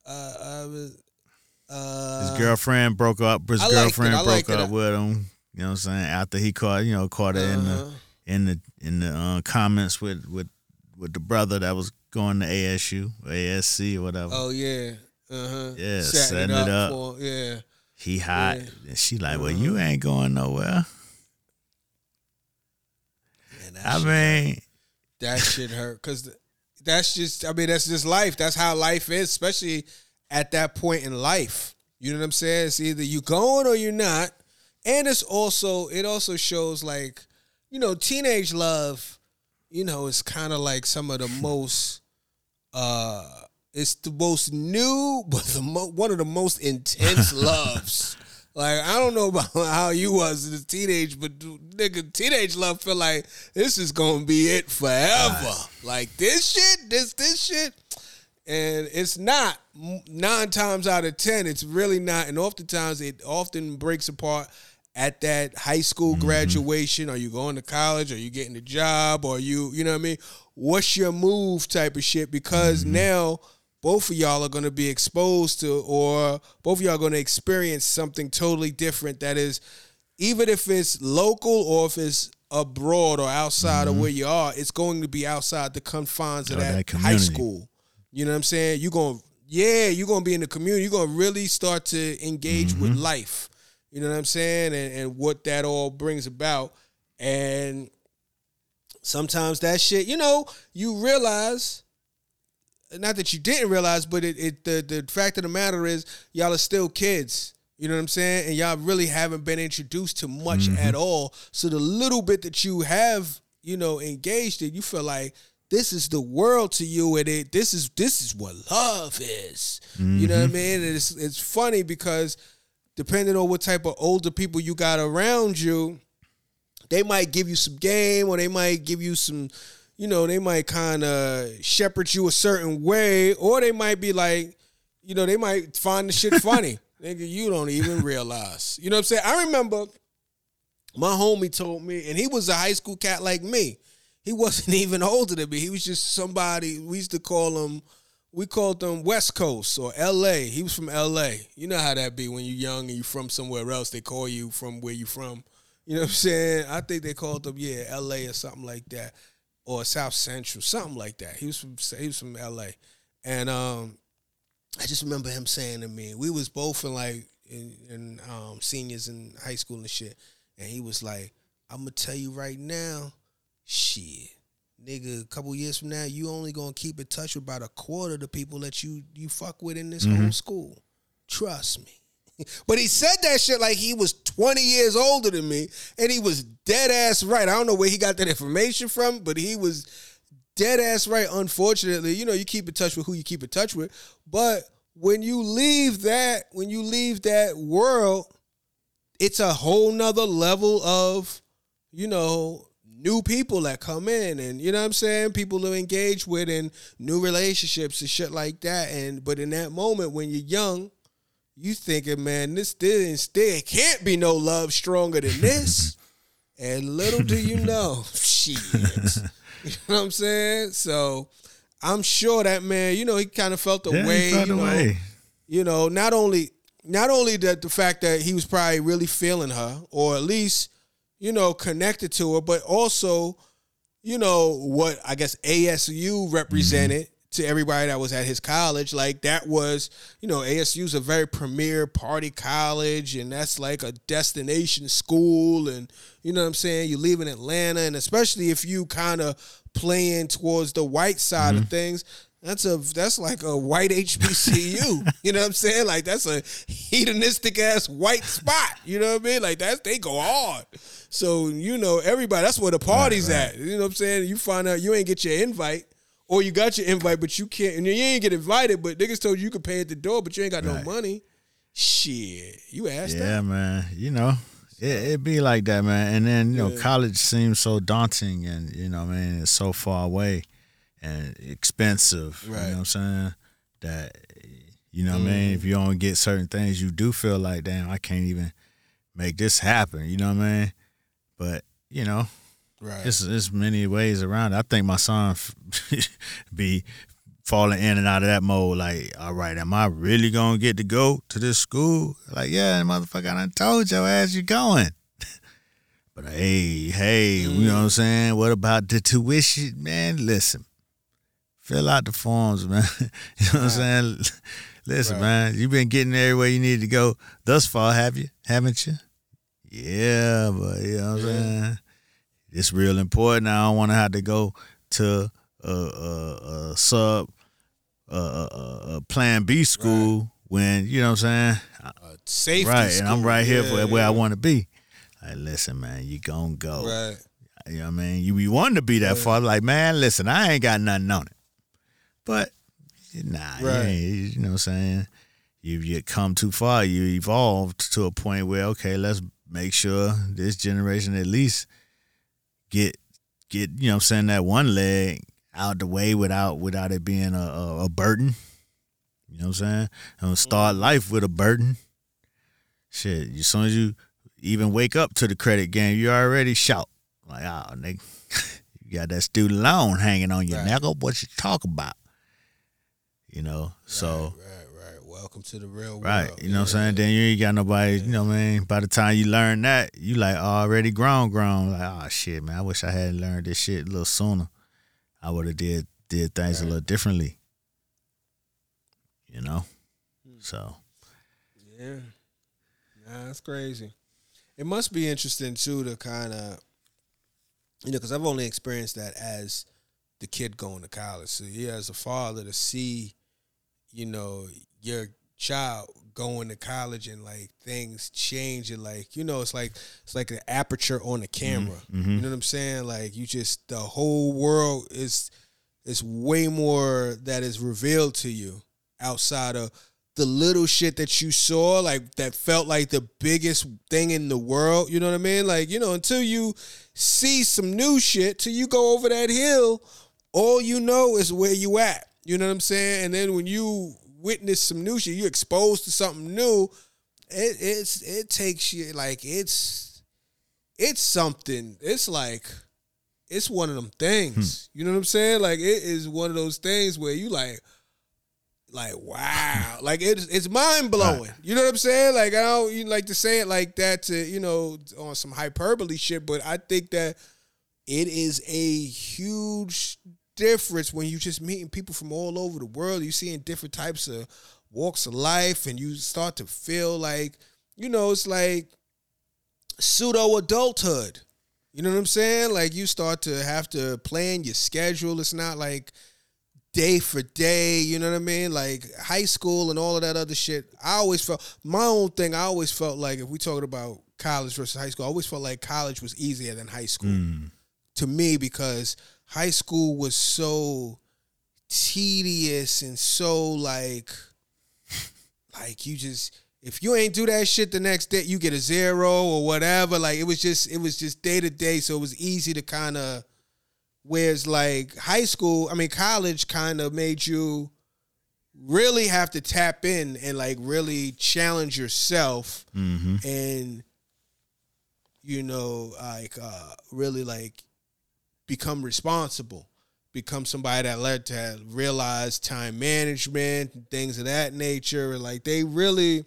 uh, I was uh, his girlfriend broke up. His I it. girlfriend broke it. up with him. You know what I'm saying? After he caught, you know, caught her in the uh-huh. in the in the uh, comments with with with the brother that was going to ASU, or ASC, or whatever. Oh yeah. Uh huh. Yeah, setting it up. For, yeah. He hot, Yeah. and she like, "Well, Uh-huh. you ain't going nowhere." Man, I shit mean, that shit hurt because that's just i mean that's just life that's how life is especially at that point in life you know what i'm saying it's either you going or you're not and it's also it also shows like you know teenage love you know it's kind of like some of the most uh it's the most new but the mo- one of the most intense loves like I don't know about how you was as a teenage, but dude, nigga, teenage love feel like this is gonna be it forever. Like this shit, this this shit, and it's not. Nine times out of ten, it's really not. And oftentimes, it often breaks apart at that high school mm-hmm. graduation. Are you going to college? Are you getting a job? Or you, you know what I mean? What's your move? Type of shit. Because mm-hmm. now both of y'all are going to be exposed to, or both of y'all are going to experience something totally different. That is, even if it's local or if it's abroad or outside of mm-hmm. where you are, it's going to be outside the confines of that, that high school. You know what I'm saying? You're going, yeah, you're going to be in the community. You're going to really start to engage with mm-hmm. life. You know what I'm saying? And, and what that all brings about. And sometimes that shit, you know, you realize, not that you didn't realize, but it, it the, the fact of the matter is, y'all are still kids. You know what I'm saying? And y'all really haven't been introduced to much mm-hmm. at all. So the little bit that you have, you know, engaged in, you feel like this is the world to you, and it this is this is what love is. You know what I mm-hmm. mean? And it's it's funny because depending on what type of older people you got around you, they might give you some game or they might give you some, you know, they might kind of shepherd you a certain way, or they might be like, you know, they might find the shit funny. Nigga, you don't even realize. You know what I'm saying? I remember my homie told me, and he was a high school cat like me. He wasn't even older than me. He was just somebody, we used to call him, we called them West Coast or LA. He was from LA. You know how that be when you're young and you're from somewhere else, they call you from where you from. You know what I'm saying? I think they called him, yeah, LA or something like that. Or South Central, something like that. He was from he was from LA. And um I just remember him saying to me, we was both in like in, in um, seniors in high school and shit, and he was like, "I'm gonna tell you right now, shit, nigga, a couple years from now, you only gonna keep in touch with about a quarter of the people that you you fuck with in this whole school. Trust me." But he said that shit like he was 20 years older than me, and he was dead ass right. I don't know where he got that information from, but he was dead ass right. Unfortunately, you know, you keep in touch with who you keep in touch with. But when you leave that, when you leave that world, it's a whole nother level of, you know, new people that come in and you know what I'm saying? People to engage with and new relationships and shit like that. And but in that moment when you're young, you thinking, man, this there can't be no love stronger than this. and little do you know, shit. You know what I'm saying? So I'm sure that man, you know, he kind of felt the yeah, way, you know, way. you know, not only not only that the fact that he was probably really feeling her, or at least you know connected to her, but also you know what I guess ASU represented to everybody that was at his college. Like that was, you know, ASU's a very premier party college, and that's like a destination school. And you know what I'm saying? You live in Atlanta, and especially if you kind of playing towards the white side of mm-hmm. things. That's a that's like a white HBCU. you know what I'm saying? Like that's a hedonistic ass white spot. You know what I mean? Like that's they go hard. So you know everybody. That's where the party's at. You know what I'm saying? You find out you ain't get your invite, or you got your invite but you can't, and you ain't get invited. But niggas told you you could pay at the door, but you ain't got no money. Shit, you asked that. Yeah, that. man. You know, it it be like that, man. And then you know, college seems so daunting, and you know, man, it's so far away and expensive. You know what I'm saying? That you know, what I mean, mm. if you don't get certain things, you do feel like, damn, I can't even make this happen. You know what I mean? But you know, Right. it's it's many ways around. it. I think my son be falling in and out of that mode. Like, all right, am I really gonna get to go to this school? Like, yeah, motherfucker, I done told your ass you going. but hey, hey, you know what I'm mm. saying? What about the tuition, man? Listen, fill out the forms, man. you know what I'm saying? Listen, Right. man, you've been getting everywhere you need to go thus far, have you? Haven't you? Yeah, but you know what I'm saying? It's real important. I don't want to have to go to a, a, a sub, a, Plan B school when you know what I'm saying. Uh, safety. right, and I'm right here Yeah, for where I want to be. Like, listen, man, you gonna go. Right. You know what I mean? You be wanting to be that far. Like, man, listen, I ain't got nothing on it. But nah, you, Right. you know what I'm saying? You you come too far. You evolved to a point where okay, let's make sure this generation at least get get you know what I'm saying that one leg out the way without without it being a, a, a burden. You know what I'm saying? And mm-hmm. start life with a burden. Shit, as soon as you even wake up to the credit game, you already shout like, "Oh, nigga, you got that student loan hanging on your Right. neck. What you talk about?" You know, so Right, right. Welcome to the real right, world. Right. You know what I'm saying. Then you ain't got nobody. You know what I mean. By the time you learn that, you like already grown, grown. Like, oh shit, man, I wish I had learned this shit a little sooner. I would have did did things a little differently. You know, Hmm. so Yeah. Nah, that's crazy. It must be interesting too to kind of, you know, because I've only experienced that as the kid going to college. So yeah, as a father to see, you know, your child going to college and like things changing like you know it's like it's like the aperture on the mm-hmm. camera mm-hmm. you know what i'm saying like you just the whole world is is way more that is revealed to you outside of the little shit that you saw, like that felt like the biggest thing in the world. You know what I mean? Like, you know, until you see some new shit, till you go over that hill, all you know is where you at. You know what I'm saying? And then when you witness some new shit, you exposed to something new, it it's it takes you like it's it's something. It's like it's one of them things. Hmm. You know what I'm saying? Like it is one of those things where you like like wow. Like it's it's mind blowing you know what i'm saying? Like i don't you like to say it like that to you know on some hyperbole shit but i think that it is a huge difference when you're just meeting people from all over the world. You're seeing different types of walks of life and you start to feel like you know it's like pseudo adulthood you know what i'm saying? Like you start to have to plan your schedule. It's not like day for day, you know what I mean? Like high school and all of that other shit. I always felt my own thing, I always felt like if we talking about college versus high school, I always felt like college was easier than high school mm. to me because high school was so tedious and so like like you just if you ain't do that shit the next day, you get a zero or whatever. Like it was just it was just day to day, so it was easy to kind of Whereas like high school, I mean college kind of made you really have to tap in and like really challenge yourself and you know like uh really like become responsible become somebody that learned to realize time management and things of that nature like they really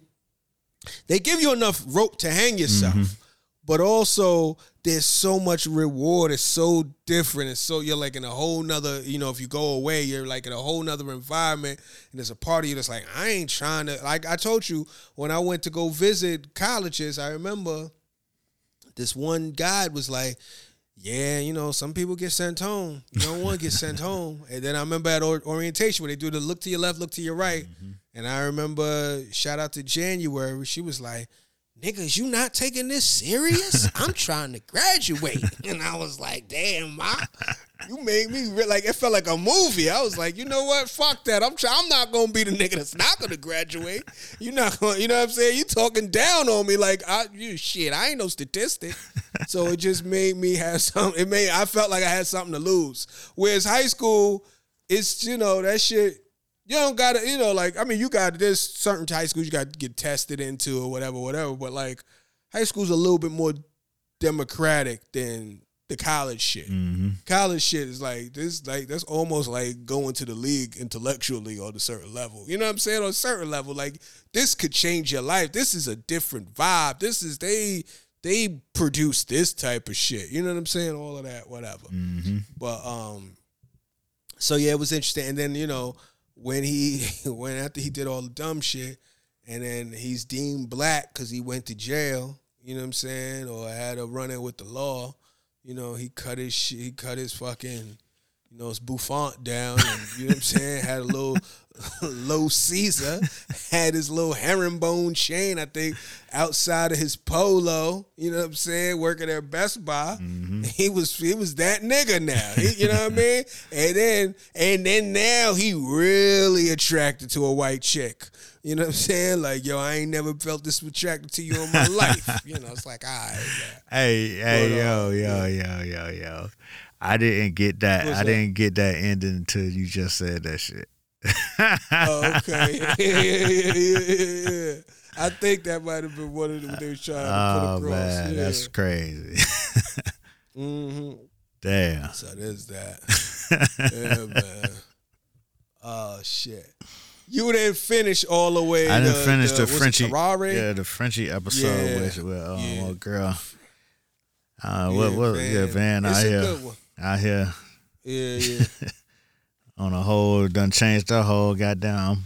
they give you enough rope to hang yourself, Mm-hmm. but also there's so much reward. It's so different. It's so you're like in a whole nother, you know, if you go away, you're like in a whole nother environment. And there's a part of you that's like, I ain't trying to like I told you when I went to go visit colleges, I remember this one guy was like, yeah, you know, some people get sent home. You don't want to get sent home. And then I remember at or- orientation when they do the look to your left, look to your right. Mm-hmm. And I remember, shout out to January, she was like, niggas, you not taking this serious? I'm trying to graduate. And I was like, damn, ma, you made me re- like it felt like a movie. I was like, you know what? Fuck that. I'm try- I'm not gonna be the nigga that's not gonna graduate. You're not gonna, you know what I'm saying? You talking down on me like I you shit, I ain't no statistic. so it just made me have some it made I felt like I had something to lose. Whereas high school, it's you know, that shit you don't gotta, you know, like I mean, you got there's certain high schools you got to get tested into or whatever, whatever. But like high school's a little bit more democratic than the college shit. College shit is like this, like that's almost like going to the league intellectually on a certain level. You know what I'm saying? On a certain level, like this could change your life. This is a different vibe. This is they they produce this type of shit. You know what I'm saying? All of that, whatever. But um, so yeah, it was interesting. And then you know when he when after he did all the dumb shit, and then he's deemed black because he went to jail. You know what I'm saying? Or had a run in with the law. You know he cut his shit. He cut his fucking you know his bouffant down. And, you know what I'm saying? Had a little low Caesar. Had his little herringbone chain. I think outside of his polo. You know what I'm saying? Working at Best Buy. He was he was that nigga now. He- you know what I mean? And then and then now he really attracted to a white chick. You know what I'm saying? Like, yo, I ain't never felt this attracted to you in my life. You know, it's like, all right, man. Hey, hey, But, uh, yo, yo, yo, yo, yo. I didn't get that. What's I up? didn't get that ending until you just said that shit. Oh, okay. yeah, yeah, yeah, yeah, yeah. I think that might have been one of them they was trying to Oh put across. man, yeah. that's crazy. mm-hmm. Damn. So there's that. yeah, man. Oh shit. You didn't finish all the way. I didn't to finish the, Frenchie. Tarrare? Yeah, the Frenchie episode Yeah, with with um, yeah. what girl. Uh, what what? Yeah, Van It's out a here, good one. out here Yeah, yeah. On a whole done changed the whole goddamn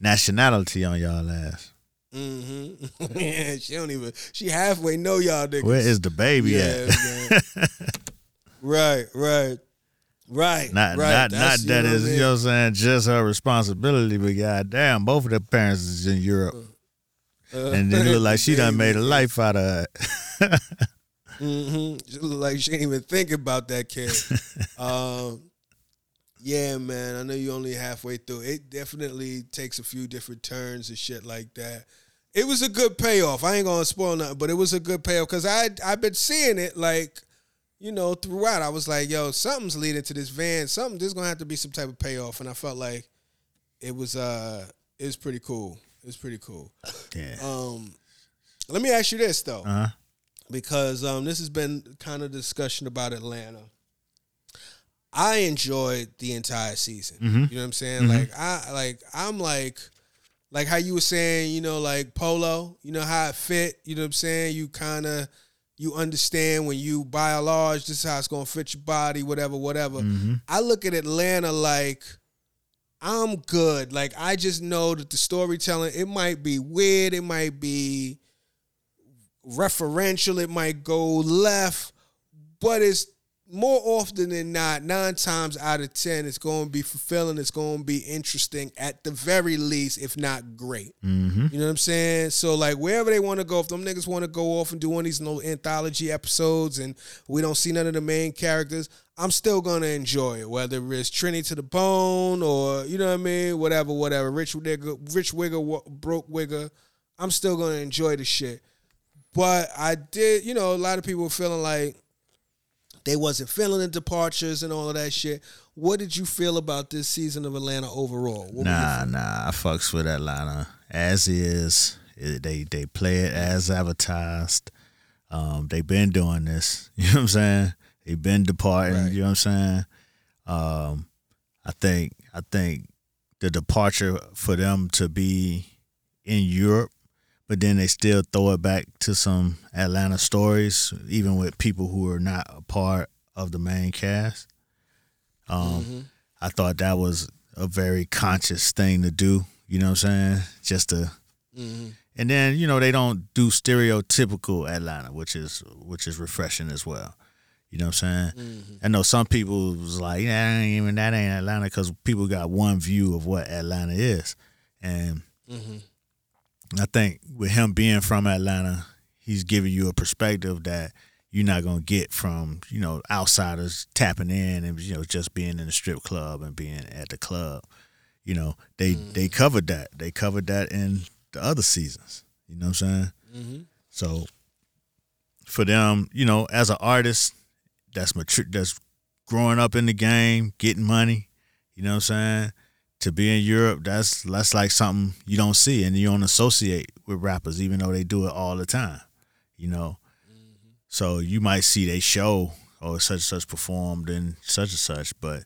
nationality on y'all ass. mm-hmm. yeah, she don't even. She halfway know y'all niggas. Where is the baby yeah, at? right, right, right. Not right. not not That's- that you know is you know what I'm saying just her responsibility, but goddamn, both of their parents is in Europe, Uh, and it look like she done made a life out of it. Mm-hmm. She look like she ain't even think about that kid. um, yeah, man. I know you only halfway through. It definitely takes a few different turns and shit like that. It was a good payoff. I ain't gonna spoil nothing, but it was a good payoff because I I've been seeing it like, you know, throughout. I was like, yo, something's leading to this van. Something there's gonna have to be some type of payoff, and I felt like it was uh it was pretty cool. It was pretty cool. Yeah. Um, let me ask you this though Uh huh. because um, this has been kind of discussion about Atlanta. I enjoyed the entire season. Mhm. You know what I'm saying? Like I like I'm like like how you were saying, you know, like polo, you know how it fit, you know what I'm saying? You kind of you understand when you buy a large, this is how it's gonna fit your body, whatever, whatever. I look at Atlanta like I'm good. Like I just know that the storytelling, it might be weird, it might be referential, it might go left, but it's more often than not, nine times out of ten, it's going to be fulfilling. It's going to be interesting at the very least, if not great. Mm-hmm. You know what I'm saying? So like wherever they want to go, if them niggas want to go off and do one of these little anthology episodes, and we don't see none of the main characters, I'm still gonna enjoy it. Whether it's Trinity to the bone or you know what I mean, whatever, whatever. Rich nigga, rich wigger, broke wigger. I'm still gonna enjoy the shit. But I did, you know, a lot of people were feeling like they wasn't feeling the departures and all of that shit. What did you feel about this season of Atlanta overall? What Nah, nah, I fucks with Atlanta as is. It- they they play it as advertised. Um, they been doing this. You know what I'm saying? They've been departing. Right. You know what I'm saying? Um, I think I think the departure for them to be in Europe but then they still throw it back to some Atlanta stories, even with people who are not a part of the main cast. Um, mm-hmm. I thought that was a very conscious thing to do. You know what I'm saying? Just to, mm-hmm. and then you know they don't do stereotypical Atlanta, which is which is refreshing as well. You know what I'm saying? Mm-hmm. I know some people was like, yeah, ain't even that ain't Atlanta because people got one view of what Atlanta is, and I think with him being from Atlanta, he's giving you a perspective that you're not gonna get from you know outsiders tapping in and you know just being in the strip club and being at the club. You know they mm-hmm. they covered that. They covered that in the other seasons. You know what I'm saying? Mm-hmm. So for them, you know, as an artist that's mature, that's growing up in the game, getting money, you know what I'm saying? To be in Europe, that's that's like something you don't see and you don't associate with rappers, even though they do it all the time. You know, so you might see they show or such and such performed and such and such, but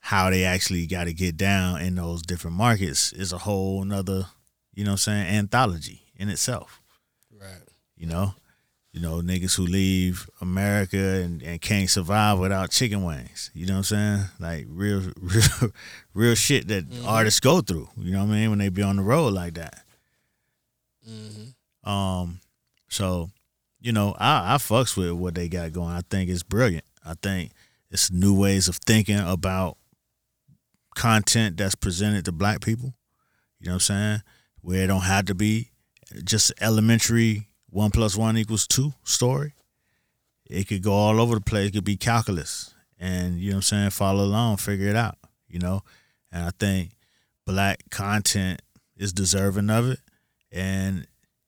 how they actually got to get down in those different markets is a whole nother, you know what I'm saying, anthology in itself. Right. You know, you know niggas who leave America and, and can't survive without chicken wings. You know what I'm saying? Like real, real, real shit that artists go through. You know what I mean? When they be on the road like that. Um, so you know, I I fucks with what they got going. I think it's brilliant. I think it's new ways of thinking about content that's presented to black people. You know what I'm saying? Where it don't have to be just elementary one plus one equals two story. It could go all over the place. It could be calculus. And you know what I'm saying? Follow along, figure it out. You know? And I think black content is deserving of it. And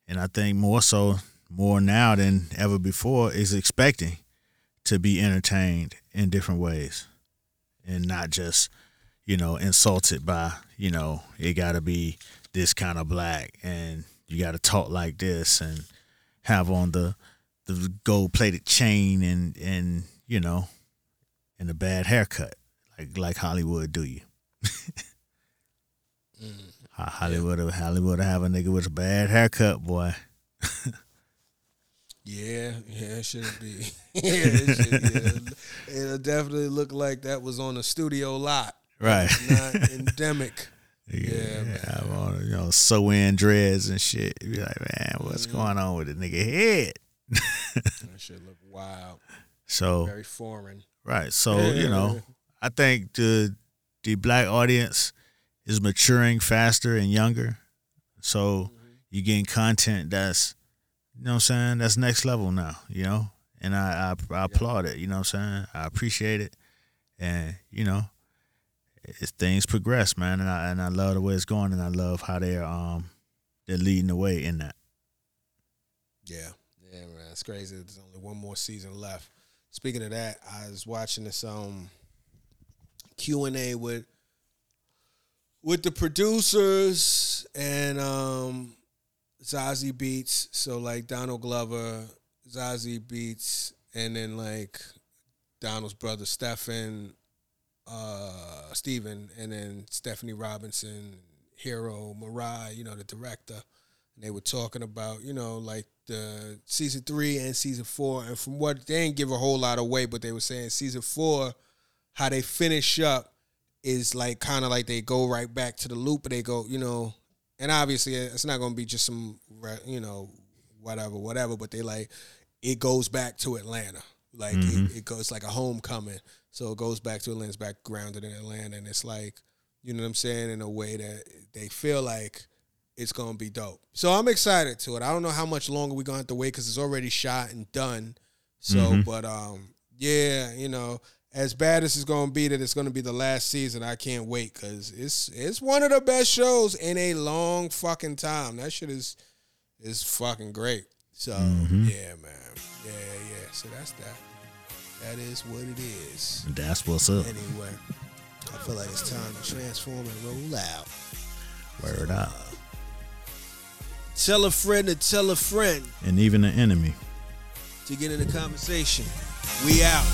and I think more so more now than ever before is expecting to be entertained in different ways and not just you know insulted by you know it got to be this kind of black and you got to talk like this and have on the the gold plated chain and and you know and a bad haircut like like Hollywood do you mm, Ho- Hollywood Hollywood have a nigga with a bad haircut boy Yeah, yeah, it should be. yeah, it should, yeah. It'll definitely look like that was on a studio lot, right not endemic. Yeah, yeah man. have on you know sew in dreads and shit you be like man what's Mm-hmm. going on with the nigga head That should look wild, so very foreign. Right. So, you know, I think the the black audience is maturing faster and younger. So you're getting content that's you know what I'm saying, that's next level now, you know? And I I, I applaud it, you know what I'm saying? I appreciate it. And, you know, things progress, man, and I and I love the way it's going and I love how they're um they're leading the way in that. Yeah, yeah, man, it's crazy. There's only one more season left. Speaking of that, I was watching this um Q and A with with the producers and um Zazie Beetz. So like Donald Glover, Zazie Beetz, and then like Donald's brother Stephen, uh Steven, and then Stephanie Robinson, Hiro Murai, you know, the director. And they were talking about, you know, like the season three and season four. And from what they didn't give a whole lot away, but they were saying season four, how they finish up is like kind of like they go right back to the loop, but they go, you know, and obviously it's not going to be just some, you know, whatever, whatever, but they like, it goes back to Atlanta. Like it, it goes like a homecoming. So it goes back to Atlanta, it's back grounded in Atlanta. And it's like, you know what I'm saying, in a way that they feel like it's gonna be dope. So I'm excited to it. I don't know how much longer we're gonna have to wait because it's already shot and done. So, but um, yeah, you know, as bad as it's gonna be that it's gonna be the last season, I can't wait because it's it's one of the best shows in a long fucking time. That shit is is fucking great. So yeah, man, yeah, yeah. So that's that. That is what it is. That's what's up. Anyway, I feel like it's time to transform and roll out. Word up. Uh, tell a friend to tell a friend And even an enemy. to get in the conversation. We out.